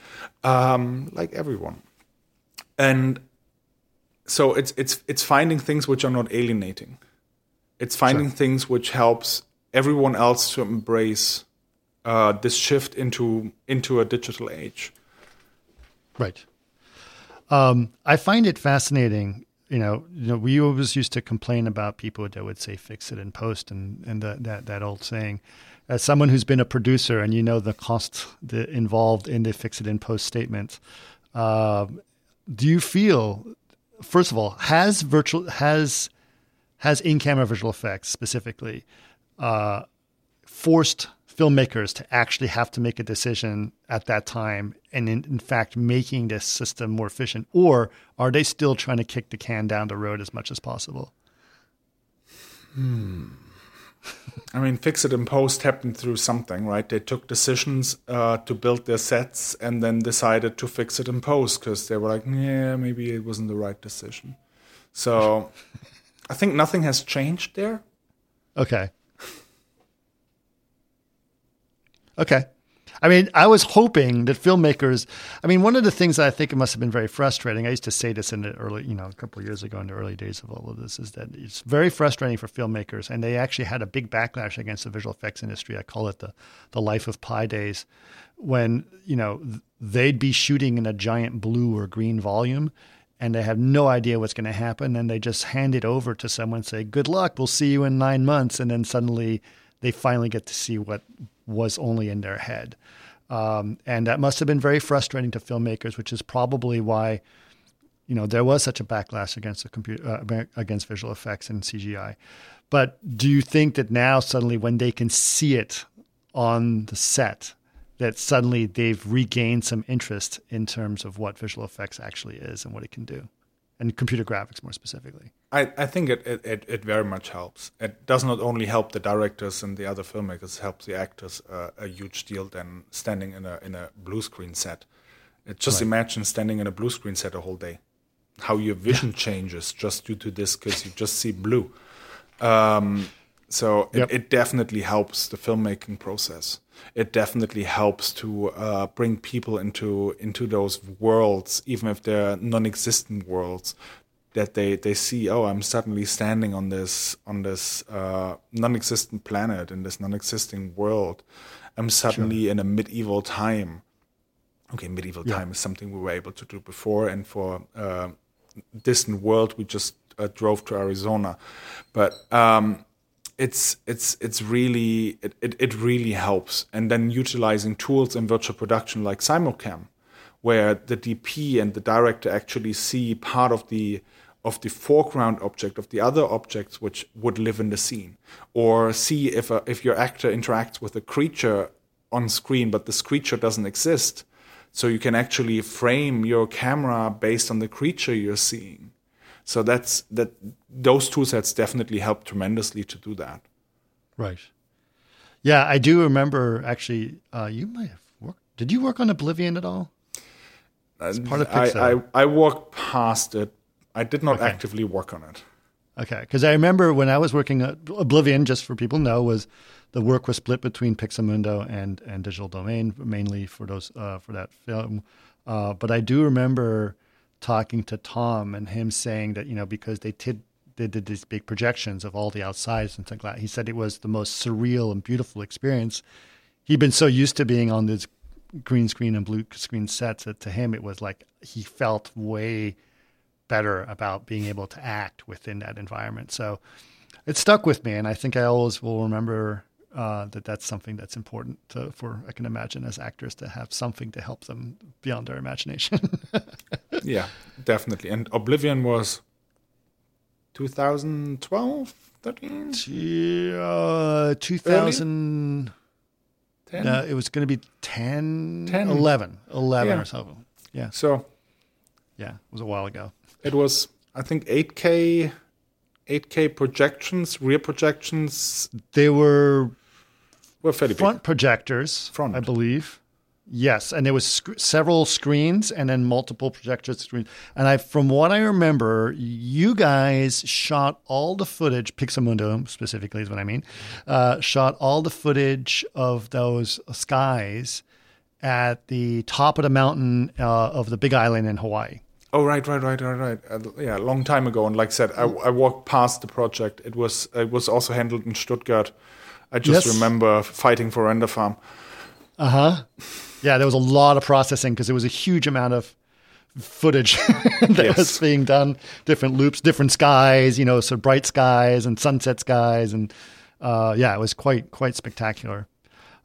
um, like everyone. And so it's it's it's finding things which are not alienating. It's finding sure. things which helps everyone else to embrace uh, this shift into into a digital age. Right. Um, I find it fascinating. You know, you know, we always used to complain about people that would say "fix it in post" and and the, that that old saying as someone who's been a producer and you know the cost the, involved in the fix it in post statement, uh, do you feel, first of all, has virtual has has in camera visual effects specifically uh, forced filmmakers to actually have to make a decision at that time and in, in, fact making this system more efficient or are they still trying to kick the can down the road as much as possible hmm. I mean, fix it in post happened through something, right? They took decisions uh, to build their sets and then decided to fix it in post because they were like, yeah, maybe it wasn't the right decision. So I think nothing has changed there. Okay. Okay. I mean, I was hoping that filmmakers. I mean, one of the things that I think it must have been very frustrating. I used to say this in the early, you know, a couple of years ago in the early days of all of this, is that it's very frustrating for filmmakers, and they actually had a big backlash against the visual effects industry. I call it the the life of pi days, when you know they'd be shooting in a giant blue or green volume, and they have no idea what's going to happen, and they just hand it over to someone, say, "Good luck, we'll see you in nine months," and then suddenly they finally get to see what was only in their head. Um, and that must have been very frustrating to filmmakers, which is probably why, you know, there was such a backlash against the computer uh, against visual effects and CGI. But do you think that now suddenly, when they can see it on the set, that suddenly they've regained some interest in terms of what visual effects actually is and what it can do, and computer graphics more specifically. I, I think it, it, it, very much helps. It does not only help the directors and the other filmmakers, it helps the actors uh, a huge deal than standing in a in a blue screen set. It, just right. imagine standing in a blue screen set a whole day, how your vision yeah. changes just due to this because you just see blue. Um, so yep. it, it, definitely helps the filmmaking process. It definitely helps to uh, bring people into into those worlds, even if they're non-existent worlds, that they they see oh i'm suddenly standing on this on this uh, non-existent planet in this non-existing world i'm suddenly sure. in a medieval time okay medieval yeah. time is something we were able to do before and for uh, distant world we just uh, drove to arizona but um, it's it's it's really it, it, it really helps and then utilizing tools in virtual production like simulcam where the dp and the director actually see part of the of the foreground object of the other objects which would live in the scene. Or see if a, if your actor interacts with a creature on screen but this creature doesn't exist so you can actually frame your camera based on the creature you're seeing. So that's that those tool sets definitely help tremendously to do that. Right. Yeah i do remember actually uh, you might have worked did you work on oblivion at all? As part of Pixar. I, I, I walked past it I did not okay. actively work on it. Okay, because I remember when I was working at Oblivion, just for people to know, was the work was split between Pixomondo and and Digital Domain, mainly for those uh, for that film. Uh, but I do remember talking to Tom and him saying that you know because they did they did these big projections of all the outsides and things like that. He said it was the most surreal and beautiful experience. He'd been so used to being on this green screen and blue screen sets that to him it was like he felt way better about being able to act within that environment. So it stuck with me, and I think I always will remember uh, that that's something that's important to, for I can imagine as actors to have something to help them beyond their imagination. yeah, definitely. And Oblivion was 2012, 13? Uh, 2000. Uh, it was going to be 10, 10. 11, 11 yeah. or so. Yeah. So, yeah, it was a while ago. It was, I think, 8K, 8K projections, rear projections. They were, were fairly front big. projectors, front. I believe. Yes, and there was sc- several screens and then multiple projector screens. And I, from what I remember, you guys shot all the footage. Pixomondo specifically is what I mean. Uh, shot all the footage of those skies at the top of the mountain uh, of the Big Island in Hawaii. Oh right, right, right, right, right. Uh, yeah, a long time ago. And like I said, I, I, walked past the project. It was it was also handled in Stuttgart. I just yes. remember fighting for Render Farm. Uh huh. Yeah, there was a lot of processing because there was a huge amount of footage that yes. was being done. Different loops, different skies. You know, so bright skies and sunset skies, and uh, yeah, it was quite quite spectacular.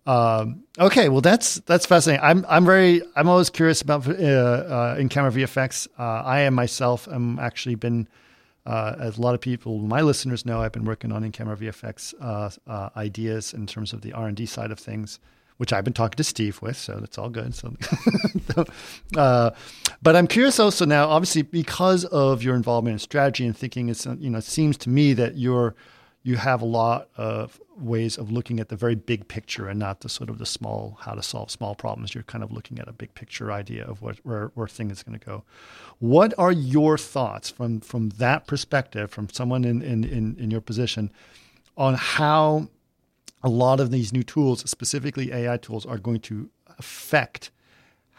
Um, okay, well that's that's fascinating. I'm I'm very I'm always curious about uh, uh, in camera VFX. Uh, I am myself am actually been uh, as a lot of people my listeners know I've been working on in camera VFX uh, uh, ideas in terms of the R and D side of things, which I've been talking to Steve with, so that's all good. So, but I'm curious also now, obviously because of your involvement in strategy and thinking, it's you know it seems to me that you're you have a lot of ways of looking at the very big picture and not the sort of the small how to solve small problems. You're kind of looking at a big picture idea of what where where thing is going to go. What are your thoughts from from that perspective from someone in in in, in your position on how a lot of these new tools specifically ai tools are going to affect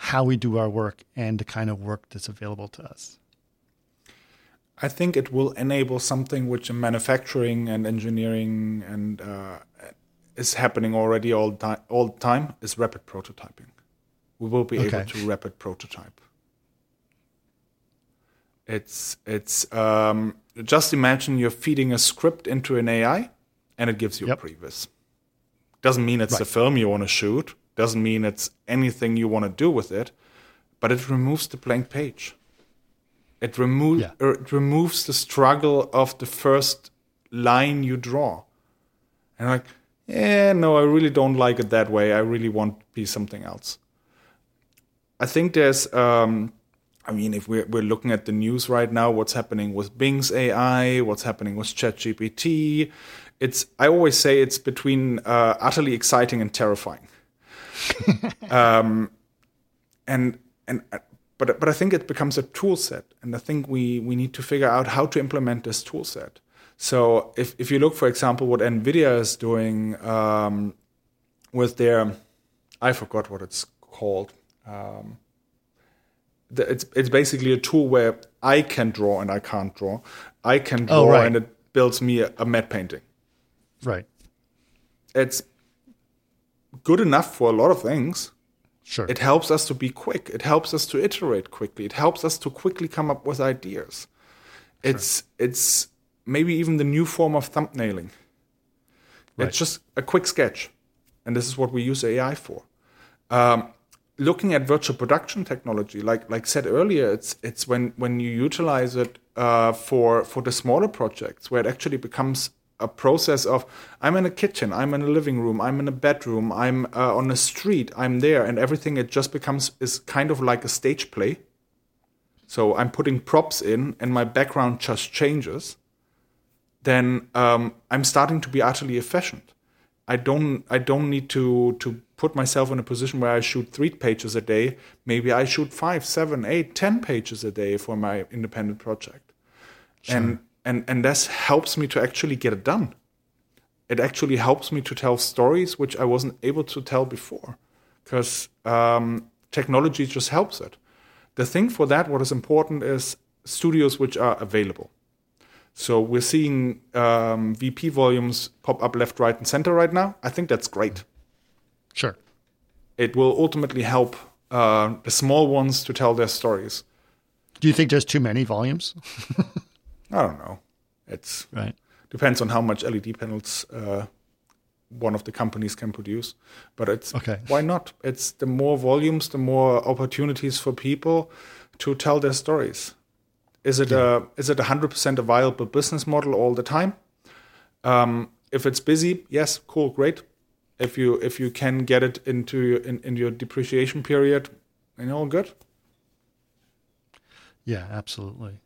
how we do our work and the kind of work that's available to us I think it will enable something which in manufacturing and engineering and uh, is happening already all time. All the time is rapid prototyping. We will be okay. able to rapid prototype. It's it's um, just imagine you're feeding a script into an AI, and it gives you yep. a previs. Doesn't mean it's right. the film you want to shoot. Doesn't mean it's anything you want to do with it, but it removes the blank page it removes yeah. Er, it removes the struggle of the first line you draw. And like, eh, no, I really don't like it that way. I really want to be something else. I think there's, um, I mean, if we're, we're looking at the news right now, what's happening with Bing's AI, what's happening with ChatGPT, it's, I always say it's between uh, utterly exciting and terrifying. um, and, and, but, but I think it becomes a tool set. And I think we, we need to figure out how to implement this tool set. So if, if you look, for example, what NVIDIA is doing um, with their, I forgot what it's called. Um, the, it's it's basically a tool where I can draw and I can't draw. I can draw Oh, right. and it builds me a, a matte painting. Right. It's good enough for a lot of things. Sure. It helps us to be quick. It helps us to iterate quickly. It helps us to quickly come up with ideas. It's it's maybe even the new form of thumbnailing. Right. It's just a quick sketch, and this is what we use AI for. Um, looking at virtual production technology, like like said earlier, it's it's when when you utilize it uh, for for the smaller projects where it actually becomes a process of I'm in a kitchen, I'm in a living room, I'm in a bedroom, I'm uh, on a street, I'm there, and everything it just becomes is kind of like a stage play. So I'm putting props in, and my background just changes. Then um, I'm starting to be utterly efficient. I don't I don't need to to put myself in a position where I shoot three pages a day. Maybe I shoot five, seven, eight, ten pages a day for my independent project. And and and this helps me to actually get it done. It actually helps me to tell stories which I wasn't able to tell before, because um, technology just helps it. The thing for that, what is important is studios which are available. So we're seeing um, VP volumes pop up left, right, and center right now. I think that's great. sure. It will ultimately help uh, the small ones to tell their stories. Do you think there's too many volumes? I don't know. It's Right. depends on how much LED panels uh, one of the companies can produce. But it's Okay. why not? It's the more volumes, the more opportunities for people to tell their stories. Is it a is it a hundred percent a viable business model all the time? Um, if it's busy, yes, cool, great. If you if you can get it into your, in, in your depreciation period, then all good. Yeah, absolutely.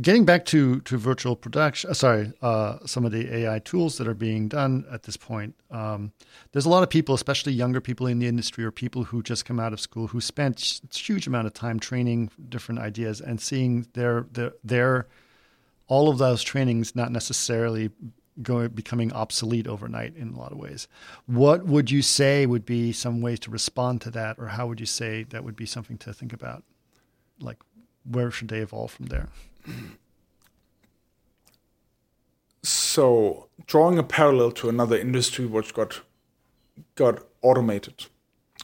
Getting back to to virtual production, uh, sorry, uh, some of the AI tools that are being done at this point. Um, there's a lot of people, especially younger people in the industry, or people who just come out of school, who spent huge amount of time training different ideas and seeing their their their all of those trainings not necessarily going becoming obsolete overnight in a lot of ways. What would you say would be some ways to respond to that, or how would you say that would be something to think about? Like, where should they evolve from there? So drawing a parallel to another industry which got got automated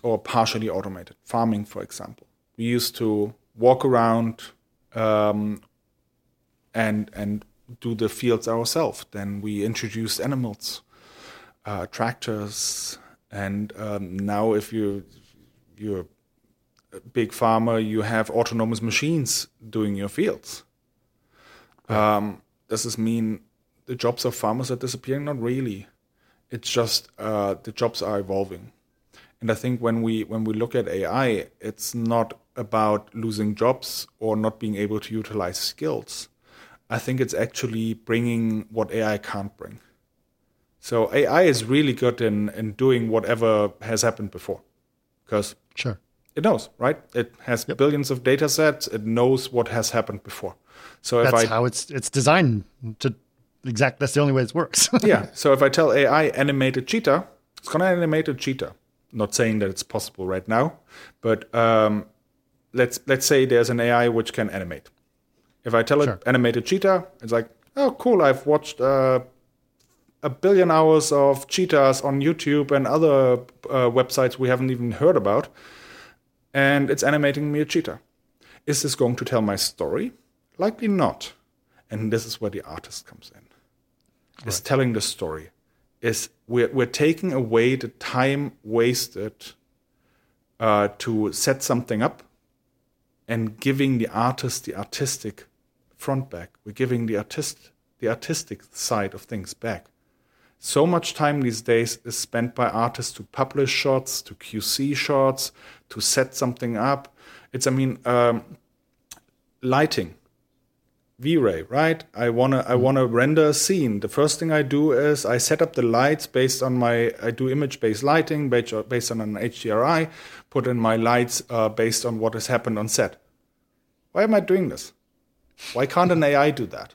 or partially automated, farming, for example. We used to walk around um, and and do the fields ourselves. Then we introduced animals, uh, tractors, and um, now if you you're a big farmer, you have autonomous machines doing your fields. Um, does this mean the jobs of farmers are disappearing? Not really. It's just uh, the jobs are evolving. And I think when we when we look at AI, it's not about losing jobs or not being able to utilize skills. I think it's actually bringing what AI can't bring. So AI is really good in in doing whatever has happened before, because Sure. it knows, right? It has billions of data sets. It knows what has happened before. So if That's I how it's it's designed to exact. That's the only way it works. yeah. So if I tell AI animate a cheetah, it's gonna animate a cheetah. Not saying that it's possible right now, but um, let's let's say there's an AI which can animate. If I tell Sure. it animate a cheetah, it's like, oh, cool. I've watched uh, a billion hours of cheetahs on YouTube and other uh, websites we haven't even heard about, and it's animating me a cheetah. Is this going to tell my story? Likely not. And this is where the artist comes in. Is telling the story. Is we're we're taking away the time wasted uh, to set something up, and giving the artist the artistic front back. We're giving the artist the artistic side of things back. So much time these days is spent by artists to publish shots, to QC shots, to set something up. It's, I mean, um, lighting, V-Ray, right? I wanna, I wanna render a scene. The first thing I do is I set up the lights based on my, I do image-based lighting based based on an HDRI, put in my lights uh, based on what has happened on set. Why am I doing this? Why can't an AI do that?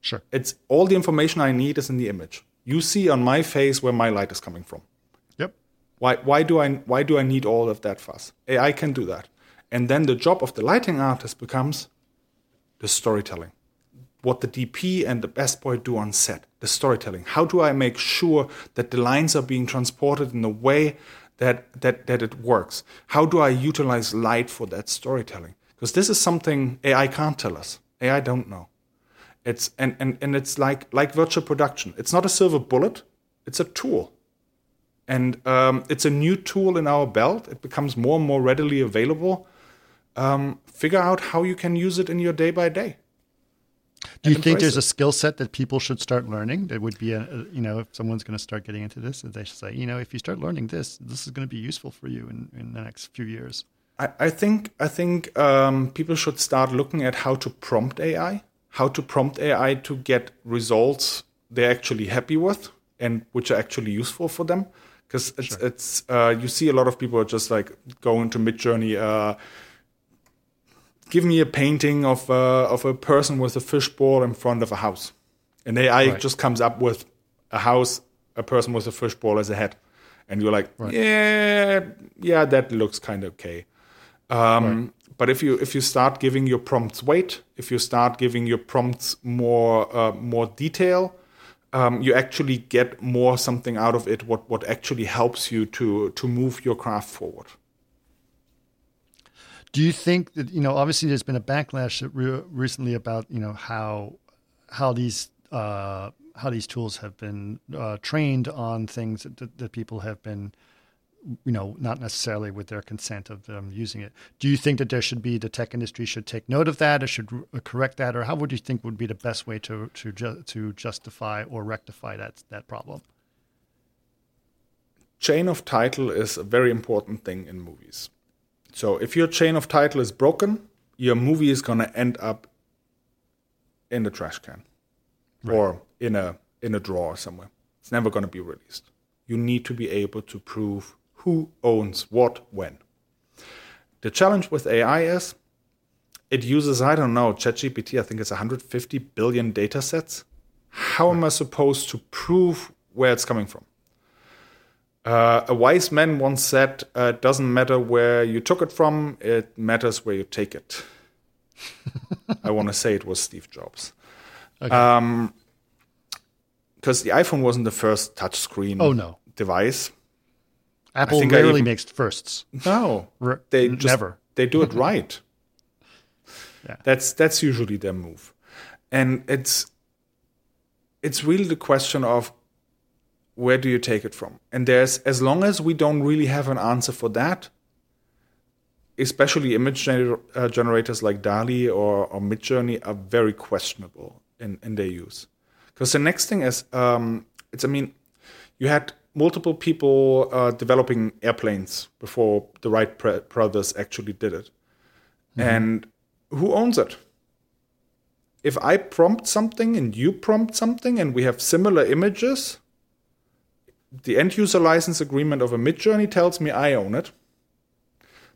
Sure. It's all the information I need is in the image. You see on my face where my light is coming from. Yep. Why why do I why do I need all of that fuss? AI can do that. And then the job of the lighting artist becomes the storytelling. What the DP and the best boy do on set, the storytelling. How do I make sure that the lines are being transported in a way that that that it works? How do I utilize light for that storytelling? Because this is something AI can't tell us. AI don't know. It's and, and, and it's like like virtual production. It's not a silver bullet. It's a tool, and um, it's a new tool in our belt. It becomes more and more readily available. Um, figure out how you can use it in your day by day. Do you think there's it. a skill set that people should start learning? That would be a, a you know if someone's going to start getting into this, they should say you know if you start learning this, this is going to be useful for you in, in the next few years. I, I think I think um, people should start looking at how to prompt AI how to prompt AI to get results they're actually happy with and which are actually useful for them. Because it's, sure. it's uh, you see a lot of people are just like going to Midjourney, uh, give me a painting of uh, of a person with a fishbowl in front of a house, and AI right. just comes up with a house, a person with a fishbowl as a head, and you're like, right. yeah, yeah, that looks kind of okay. Um, right. But if you if you start giving your prompts weight, if you start giving your prompts more uh, more detail, um, you actually get more something out of it. What what actually helps you to to move your craft forward. Do you think that you know? Obviously, there's been a backlash re- recently about you know how how these uh, how these tools have been uh, trained on things that, that people have been you know, not necessarily with their consent of them using it. Do you think that there should be the tech industry should take note of that, or should correct that, or how would you think would be the best way to to ju- to justify or rectify that that problem? Chain of title is a very important thing in movies. So if your chain of title is broken, your movie is going to end up in the trash can right. or in a in a drawer somewhere. It's never going to be released. You need to be able to prove who owns what when. The challenge with AI is it uses, I don't know, ChatGPT, I think it's 150 billion data sets. How am I supposed to prove where it's coming from? Uh, a wise man once said, uh, it doesn't matter where you took it from, it matters where you take it. I want to say it was Steve Jobs. Okay. Um, because the iPhone wasn't the first touchscreen oh, no. device. Apple rarely even, makes firsts. No, they just, never. They do it right. yeah. That's that's usually their move, and it's it's really the question of where do you take it from? And there's as long as we don't really have an answer for that, especially image gener- uh, generators like DALL-E or, or Midjourney are very questionable in, in their use. Because the next thing is, um, it's I mean, you had multiple people uh, developing airplanes before the Wright brothers actually did it. Mm-hmm. And who owns it? If I prompt something and you prompt something and we have similar images, the end user license agreement of a Midjourney tells me I own it.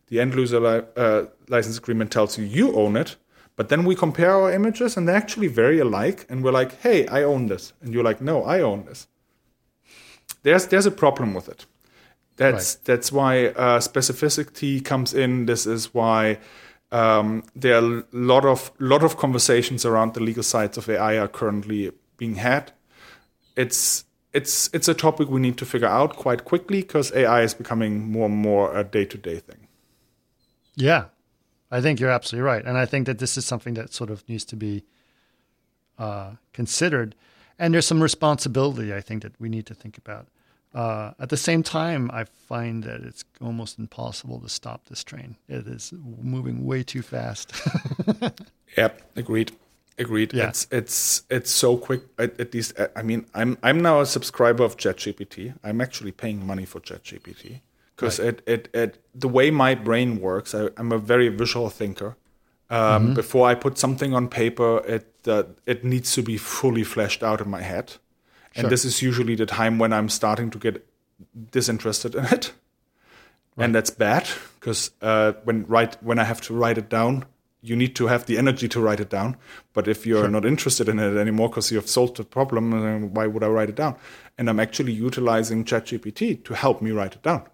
The end user li- uh, license agreement tells you you own it. But then we compare our images and they're actually very alike. And we're like, hey, I own this. And you're like, no, I own this there's there's a problem with it. That's right. that's why uh, specificity comes in. This is why um, there are a lot of lot of conversations around the legal sides of AI are currently being had. It's it's it's a topic we need to figure out quite quickly because AI is becoming more and more a day to day thing. Yeah, I think you're absolutely right, and I think that this is something that sort of needs to be uh, considered and there's some responsibility I think that we need to think about. Uh, at the same time, I find that it's almost impossible to stop this train. It is moving way too fast. yep, agreed. Agreed. Yeah. It's it's it's so quick. At, at least, uh, I mean, I'm I'm now a subscriber of ChatGPT. I'm actually paying money for ChatGPT because it, it it the way my brain works. I, I'm a very visual thinker. Um, Before I put something on paper, it uh, it needs to be fully fleshed out in my head, and this is usually the time when I'm starting to get disinterested in it, and that's bad because uh, when write when I have to write it down, you need to have the energy to write it down. But if you're not interested in it anymore because you have solved the problem, then why would I write it down? And I'm actually utilizing ChatGPT to help me write it down,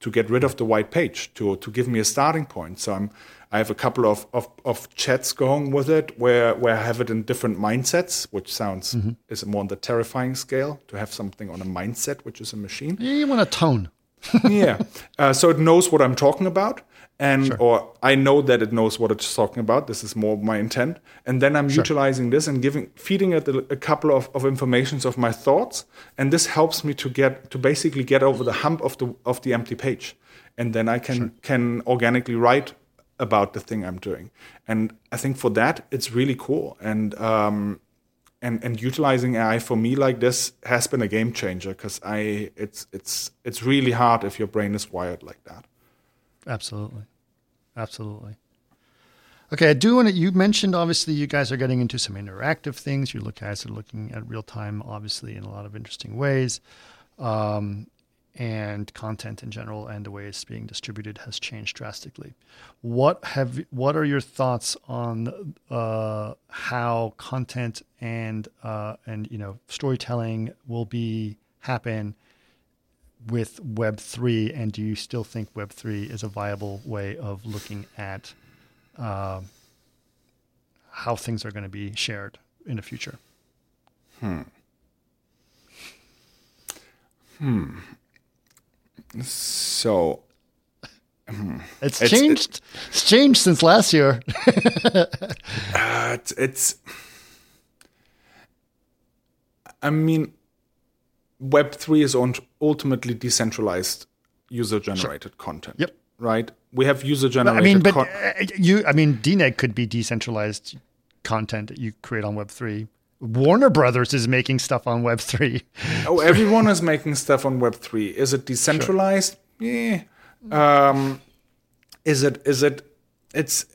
to get rid of the white page, to to give me a starting point. So I'm I have a couple of, of, of chats going with it where, where I have it in different mindsets, which sounds is more on the terrifying scale to have something on a mindset, which is a machine You want a tone. yeah. Uh, so it knows what I'm talking about, and or I know that it knows what it's talking about. This is more my intent, and then I'm utilizing this and giving, feeding it a, a couple of, of informations of my thoughts, and this helps me to get to basically get over the hump of the of the empty page, and then I can can organically write about the thing I'm doing, and I think for that it's really cool, and um, and and utilizing AI for me like this has been a game changer because I it's it's it's really hard if your brain is wired like that. Absolutely. Absolutely. Okay, I do want to. You mentioned obviously you guys are getting into some interactive things. You look guys are looking at real time, obviously, in a lot of interesting ways, um, and content in general and the way it's being distributed has changed drastically. What have what are your thoughts on uh, how content and uh, and you know storytelling will be happen with Web three, and do you still think Web three is a viable way of looking at um, how things are going to be shared in the future? Hmm. Hmm. So It's, It's- changed. it's changed since last year. uh, it's, it's I mean, Web three is on ultimately decentralized user generated content. Yep. Right. We have user generated I mean, but con- uh, you, I mean, DNEG could be decentralized content that you create on Web three. Warner Brothers is making stuff on Web three. oh, everyone is making stuff on Web three. Is it decentralized? Yeah. Um, is it? Is it? It's.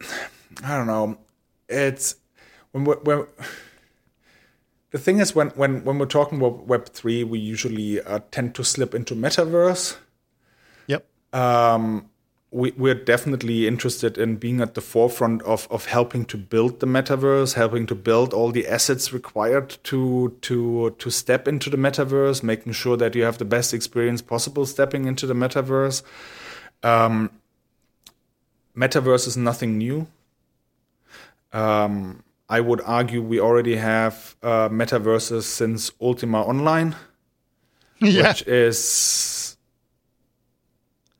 I don't know. It's when we're, when the thing is when when when we're talking about Web three, we usually uh, tend to slip into metaverse. Yep. um, we, we're definitely interested in being at the forefront of, of helping to build the metaverse, helping to build all the assets required to to to step into the metaverse, making sure that you have the best experience possible stepping into the metaverse. Um, metaverse is nothing new. Um, I would argue we already have uh, metaverses since Ultima Online, yeah. which is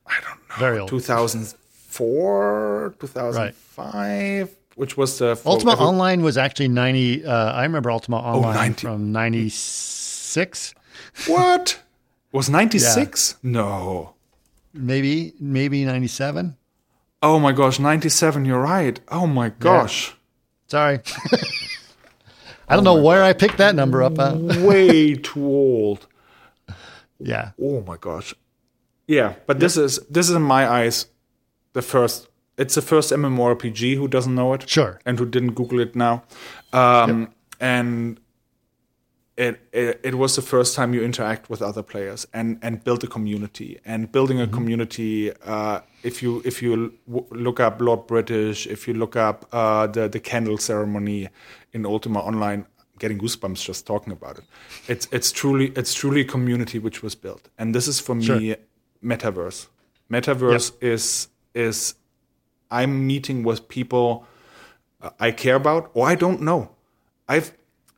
I don't know Very old. 2004, 2005, which was the Ultima every- Online was actually 90. Uh, I remember Ultima Online 90. from 96, What was 96? No. maybe, maybe 97. Oh my gosh, 97. You're right. Oh my gosh. Sorry. I don't know where I picked that number up. At. Way too old. Yeah. Oh my gosh. Yeah, but this is this is in my eyes the first. It's the first MMORPG. Who doesn't know it? Sure. and who didn't Google it now. Um, And it, it it was the first time you interact with other players and and build a community. And building a community, uh, if you if you w- look up Lord British, if you look up uh, the the candle ceremony in Ultima Online, getting goosebumps just talking about it. It's it's truly it's truly a community which was built, and this is for me Sure. metaverse. Metaverse is is I'm meeting with people uh, I care about or I don't know. I've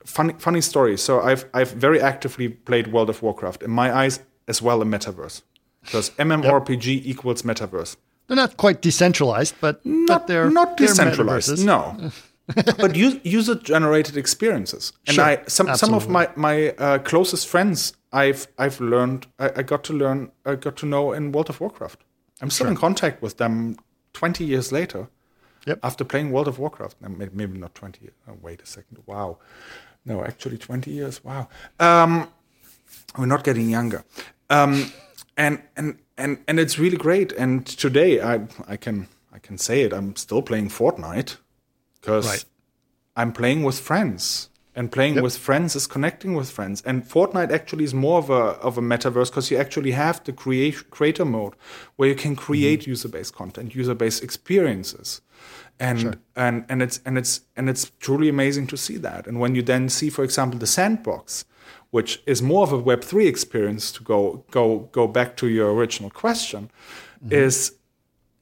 funny funny story. So I've I've very actively played World of Warcraft. In my eyes, as well a metaverse. Because MMORPG equals metaverse. They're not quite decentralized, but but they're not they're decentralized. metaverses. No. but user generated experiences. And Sure, I some some of my my uh, closest friends I've I've learned I, I got to learn I got to know in World of Warcraft. I'm still in contact with them 20 years later. Yep. After playing World of Warcraft, maybe not 20. Oh, wait a second. Wow. No, actually 20 years. Wow. Um, we're not getting younger. Um, and, and, and, and it's really great. And today I, I can, I can say it. I'm still playing Fortnite because Right. I'm playing with friends. And playing with friends is connecting with friends. And Fortnite actually is more of a of a metaverse because you actually have the create, creator mode where you can create user based content, user based experiences. And and and it's and it's and it's truly amazing to see that. And when you then see, for example, the sandbox, which is more of a Web three experience to go go go back to your original question, is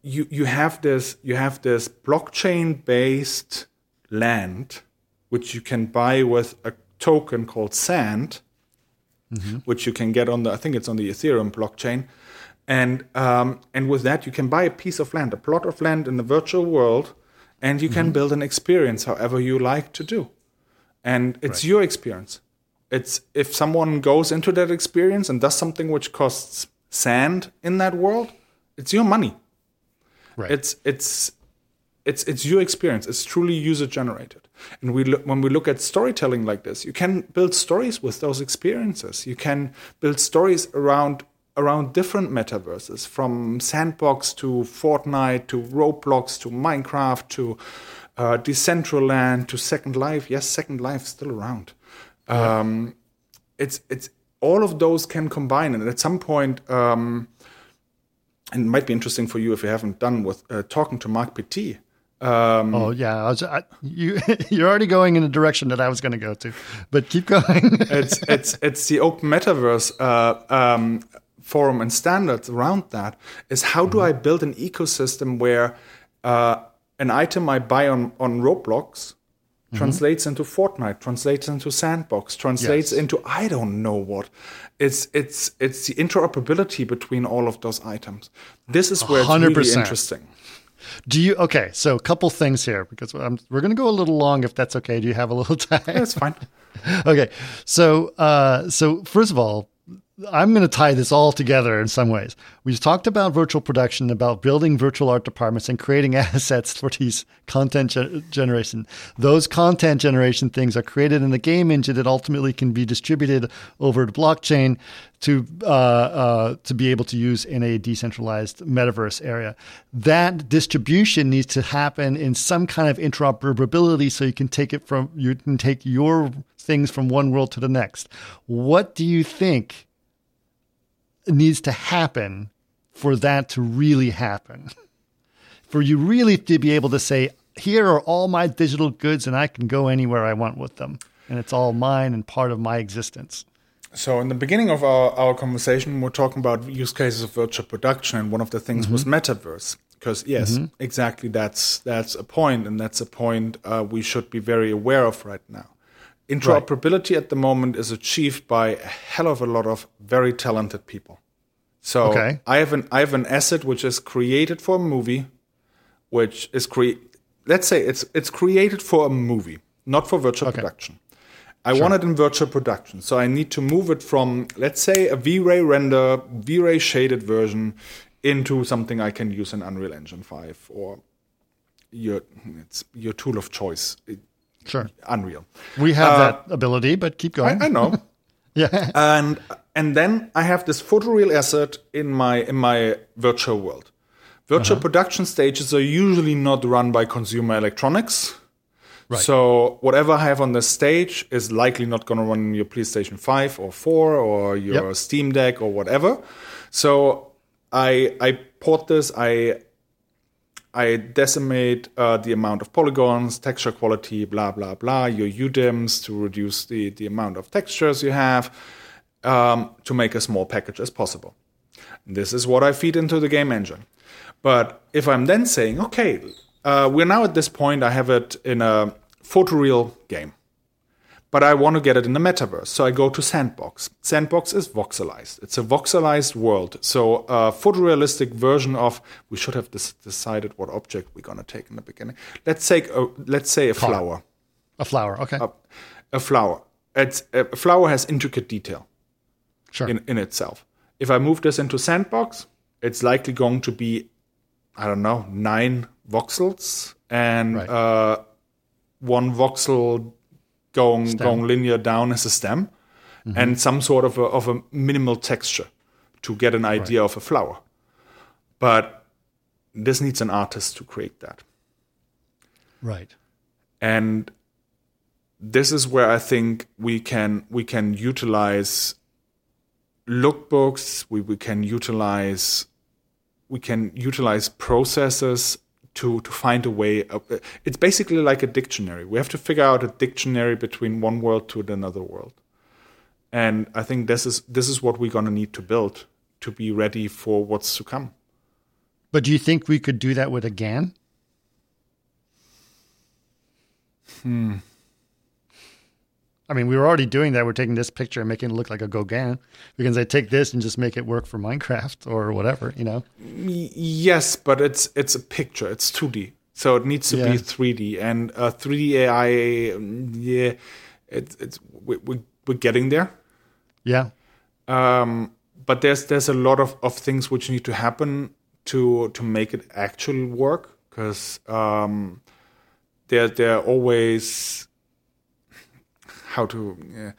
you you have this you have this blockchain based land which you can buy with a token called sand which you can get on the i think it's on the ethereum blockchain. And um, and with that you can buy a piece of land a plot of land in the virtual world and you can mm-hmm. build an experience however you like to do and it's your experience it's if someone goes into that experience and does something which costs sand in that world it's your money Right. it's it's it's it's your experience. It's truly user generated. And we look, when we look at storytelling like this, you can build stories with those experiences. You can build stories around around different metaverses, from Sandbox to Fortnite to Roblox to Minecraft to uh, Decentraland to Second Life. Yes, Second Life is still around. Um, it's it's all of those can combine, and at some point. Um, and it might be interesting for you if you haven't done with uh, talking to Marc Petit. Um, Oh yeah, I was, I, you you're already going in a direction that I was going to go to, but keep going. it's it's it's the open metaverse uh, um, forum and standards around that. Is how do I build an ecosystem where uh, an item I buy on on Roblox translates into Fortnite, translates into Sandbox, translates Yes. into I don't know what. It's it's it's the interoperability between all of those items. This is where it's really 100%. interesting. Do you okay? So a couple things here because I'm, we're going to go a little long if that's okay. Do you have a little time? That's fine. okay so uh so first of all i'm going to tie this all together in some ways We've talked about virtual production about building virtual art departments and creating assets for these content ge- generation those content generation things are created in the game engine that ultimately can be distributed over the blockchain to uh, uh, to be able to use in a decentralized metaverse area. That distribution needs to happen in some kind of interoperability, so you can take it from you can take your things from one world to the next. What do you think needs to happen for that to really happen? For you really to be able to say, "Here are all my digital goods, and I can go anywhere I want with them, and it's all mine and part of my existence." So in the beginning of our, our conversation, we're talking about use cases of virtual production, and one of the things was metaverse. Because yes, exactly that's that's a point, and that's a point uh, we should be very aware of right now. Interoperability at the moment is achieved by a hell of a lot of very talented people. So Okay. I have an I have an asset which is created for a movie, which is create. Let's say it's it's created for a movie, not for virtual production. I want it in virtual production, so I need to move it from, let's say, a V-Ray render, V-Ray shaded version into something I can use in Unreal Engine 5 or your it's your tool of choice, it- Sure, Unreal. we have that ability, but keep Uh, I, going. I know. yeah, and and then I have this photoreal asset in my in my virtual world. Virtual production stages are usually not run by consumer electronics. Right. So whatever I have on the stage is likely not going to run your PlayStation 5 or 4 or your Yep. Steam Deck or whatever. So I I port this, I I decimate uh, the amount of polygons, texture quality, blah blah blah, your UDIMs to reduce the the amount of textures you have um, to make a small package as possible. This is what I feed into the game engine. But if I'm then saying, okay, uh, we're now at this point, I have it in a photoreal game, but I want to get it in the metaverse. So I go to Sandbox. Sandbox is voxelized. It's a voxelized world. So a photorealistic version of, we should have decided what object we're going to take in the beginning. Let's take, a, let's say a flower. a flower. Okay, A flower. It's, a flower has intricate detail sure. in, in itself. If I move this into Sandbox, it's likely going to be, I don't know, nine voxels and Right. uh, one voxel going Stem. going linear down as a stem, Mm-hmm. and some sort of a, of a minimal texture to get an idea of a flower. But this needs an artist to create that. Right. and this is where I think we can we can utilize lookbooks. We we can utilize we can utilize processes to to find a way. Of, it's basically like a dictionary. We have to figure out a dictionary between one world to another world, and I think this is this is what we're gonna need to build to be ready for what's to come. But do you think we could do that with a GAN? Hmm. I mean, we were already doing that. We're taking this picture and making it look like a Gauguin. We can say, take this and just make it work for Minecraft or whatever, you know? Yes, but it's it's a picture. It's 2D, so it needs to Yeah. be 3D. And uh, 3D AI, yeah, it's it's we, we, we're getting there. Yeah. Um, but there's there's a lot of, of things which need to happen to to make it actually work because um, there there are always how to yeah,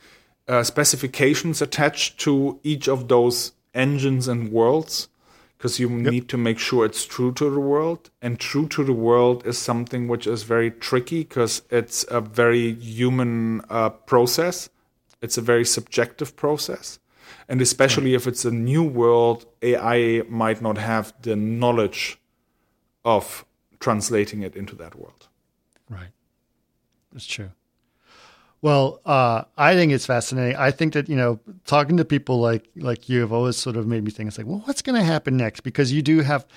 uh, specifications attached to each of those engines and worlds because you need to make sure it's true to the world and true to the world is something which is very tricky because it's a very human uh, process it's a very subjective process and especially if it's a new world ai might not have the knowledge of translating it into that world Right. That's true. Well, uh, I think it's fascinating. I think that you know, talking to people like like you have always sort of made me think. It's like, well, what's going to happen next? Because you do have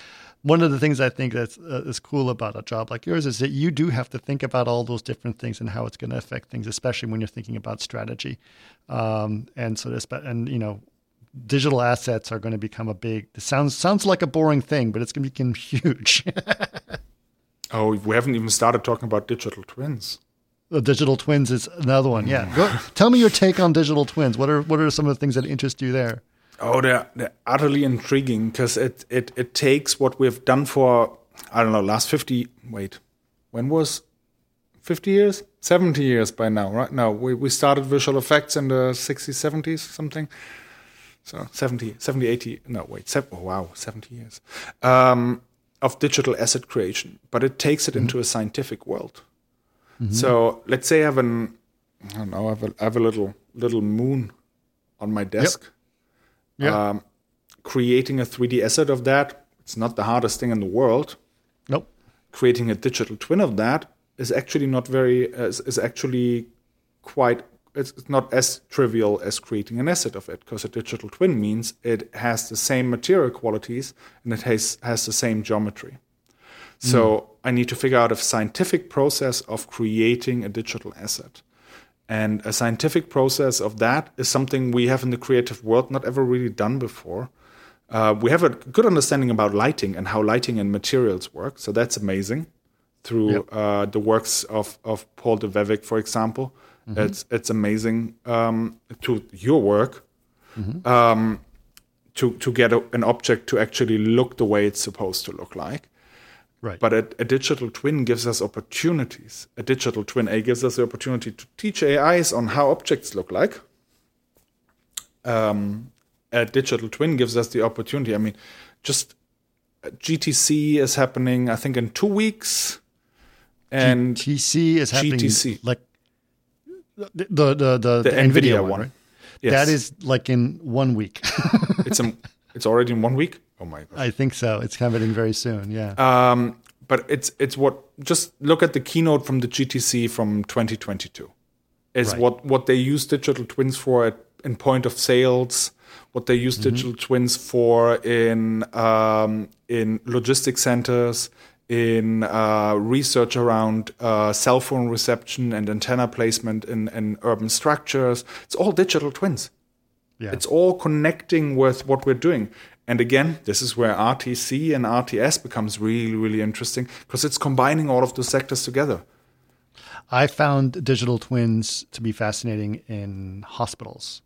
one of the things I think that's uh, is cool about a job like yours is that you do have to think about all those different things and how it's going to affect things, especially when you're thinking about strategy. Um, and so this, and you know, digital assets are going to become a big. This sounds sounds like a boring thing, but it's going to become huge. oh we haven't even started talking about digital twins The digital twins is another one. Yeah. Go, tell me your take on digital twins. What are what are some of the things that interest you there? Oh, they're, they're utterly intriguing because it, it, it takes what we've done for, I don't know, last 50, wait, when was 50 years? 70 years by now, right? Now we, we started visual effects in the 60s, 70s, something. So 70, 70, 80, no, wait, seven, oh, wow, 70 years um, of digital asset creation. But it takes it into a scientific world. So let's say I have an, I don't know, I have a, I have a little, little moon on my desk Yeah. um, creating a 3D asset of that, it's not the hardest thing in the world. nope. Creating a digital twin of that is actually not very uh, is, is actually quite it's it's not as trivial as creating an asset of it because a digital twin means it has the same material qualities and it has has the same geometry. So I need to figure out a scientific process of creating a digital asset. And a scientific process of that is something we have in the creative world not ever really done before. Uh, we have a good understanding about lighting and how lighting and materials work, so that's amazing. Through Yep. uh, the works of, of Paul Debevec, for example, it's it's amazing. Um, to your work, um, to to get a, an object to actually look the way it's supposed to look like. Right. But a, a digital twin gives us opportunities. A digital twin A gives us the opportunity to teach AIs on how objects look like. Um, a digital twin gives us the opportunity. I mean, just uh, GTC is happening, I think, in two weeks, and GTC is happening GTC. like the the the, the, The Nvidia, Nvidia one. one. right? yes, That is like in one week. it's a, it's already in one week. Oh my god! I think so. It's happening very soon. Yeah. Um, but it's it's what just look at the keynote from the GTC from 2022. Is Right. what what they use digital twins for at, in point of sales, what they use Mm-hmm. digital twins for in um, in logistics centers, in uh, research around uh, cell phone reception and antenna placement in, in urban structures. It's all digital twins. yeah. It's all connecting with what we're doing. And again, this is where RTC and RTS becomes really, really interesting because it's combining all of those sectors together. I found digital twins to be fascinating in hospitals.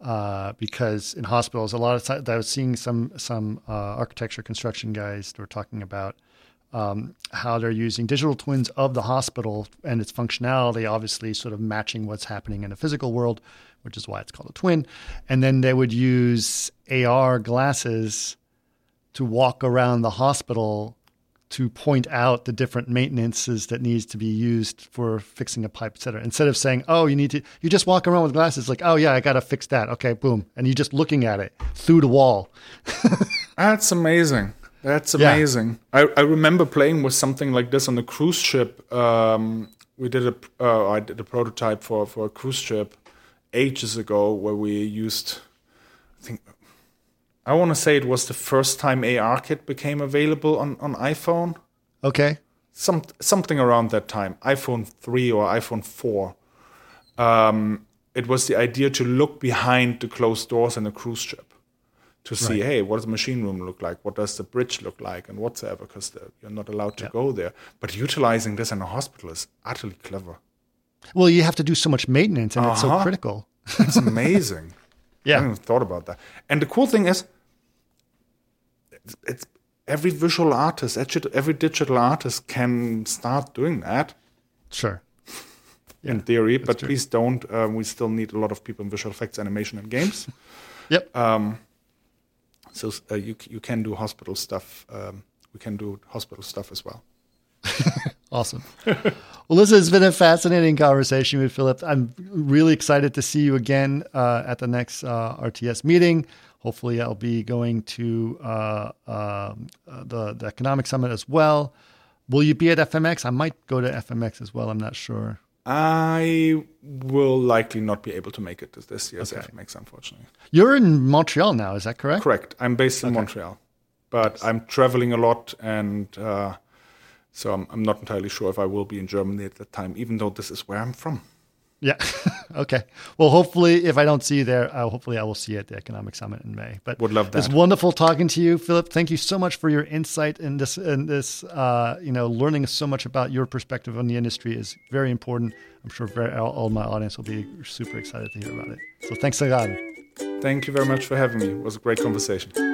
Uh, because in hospitals, a lot of times I was seeing some some uh, architecture construction guys were talking about um, how they're using digital twins of the hospital and its functionality, obviously, sort of matching what's happening in the physical world, which is why it's called a twin. And then they would use AR glasses to walk around the hospital to point out the different maintenances that needs to be used for fixing a pipe, et cetera. Instead of saying, "Oh, you need to," you just walk around with glasses, like, "Oh yeah, I got to fix that." Okay, boom, and you're just looking at it through the wall. That's amazing. That's amazing. Yeah. I, I remember playing with something like this on a cruise ship. Um, we did a uh, I did a prototype for for a cruise ship ages ago where we used I think I want to say it was the first time ARKit became available on, on iPhone. Okay. Some something around that time, iPhone three or iPhone four. Um, it was the idea to look behind the closed doors in a cruise ship to see, right. hey, what does the machine room look like? What does the bridge look like, and whatsoever, because you're not allowed to go there. But utilizing this in a hospital is utterly clever. Well, you have to do so much maintenance, and uh-huh. it's so uh-huh. critical. it's amazing. yeah, I haven't even thought about that. And the cool thing is, it's every visual artist, every digital artist can start doing that. Sure. Yeah, in theory, but true. please don't. Um, we still need a lot of people in visual effects, animation, and games. yep. Um, so uh, you you can do hospital stuff. Um, we can do hospital stuff as well. Awesome. well, this has been a fascinating conversation with Philipp. I'm really excited to see you again uh, at the next uh, RTS meeting. Hopefully, I'll be going to uh, um, uh, the, the economic summit as well. Will you be at FMX? I might go to FMX as well. I'm not sure. I will likely not be able to make it to this year's okay. FMX, unfortunately. You're in Montreal now, is that correct? Correct. I'm based in okay. Montreal, but. I'm traveling a lot, and uh, so I'm, I'm not entirely sure if I will be in Germany at that time, even though this is where I'm from. Yeah. okay. Well, hopefully, if I don't see you there, uh, hopefully I will see you at the Economic Summit in May. But would love that. It's wonderful talking to you, Philipp. Thank you so much for your insight in this. In this, uh, you know, learning so much about your perspective on the industry is very important. I'm sure very, all, all my audience will be super excited to hear about it. So thanks again. Thank you very much for having me. It was a great conversation.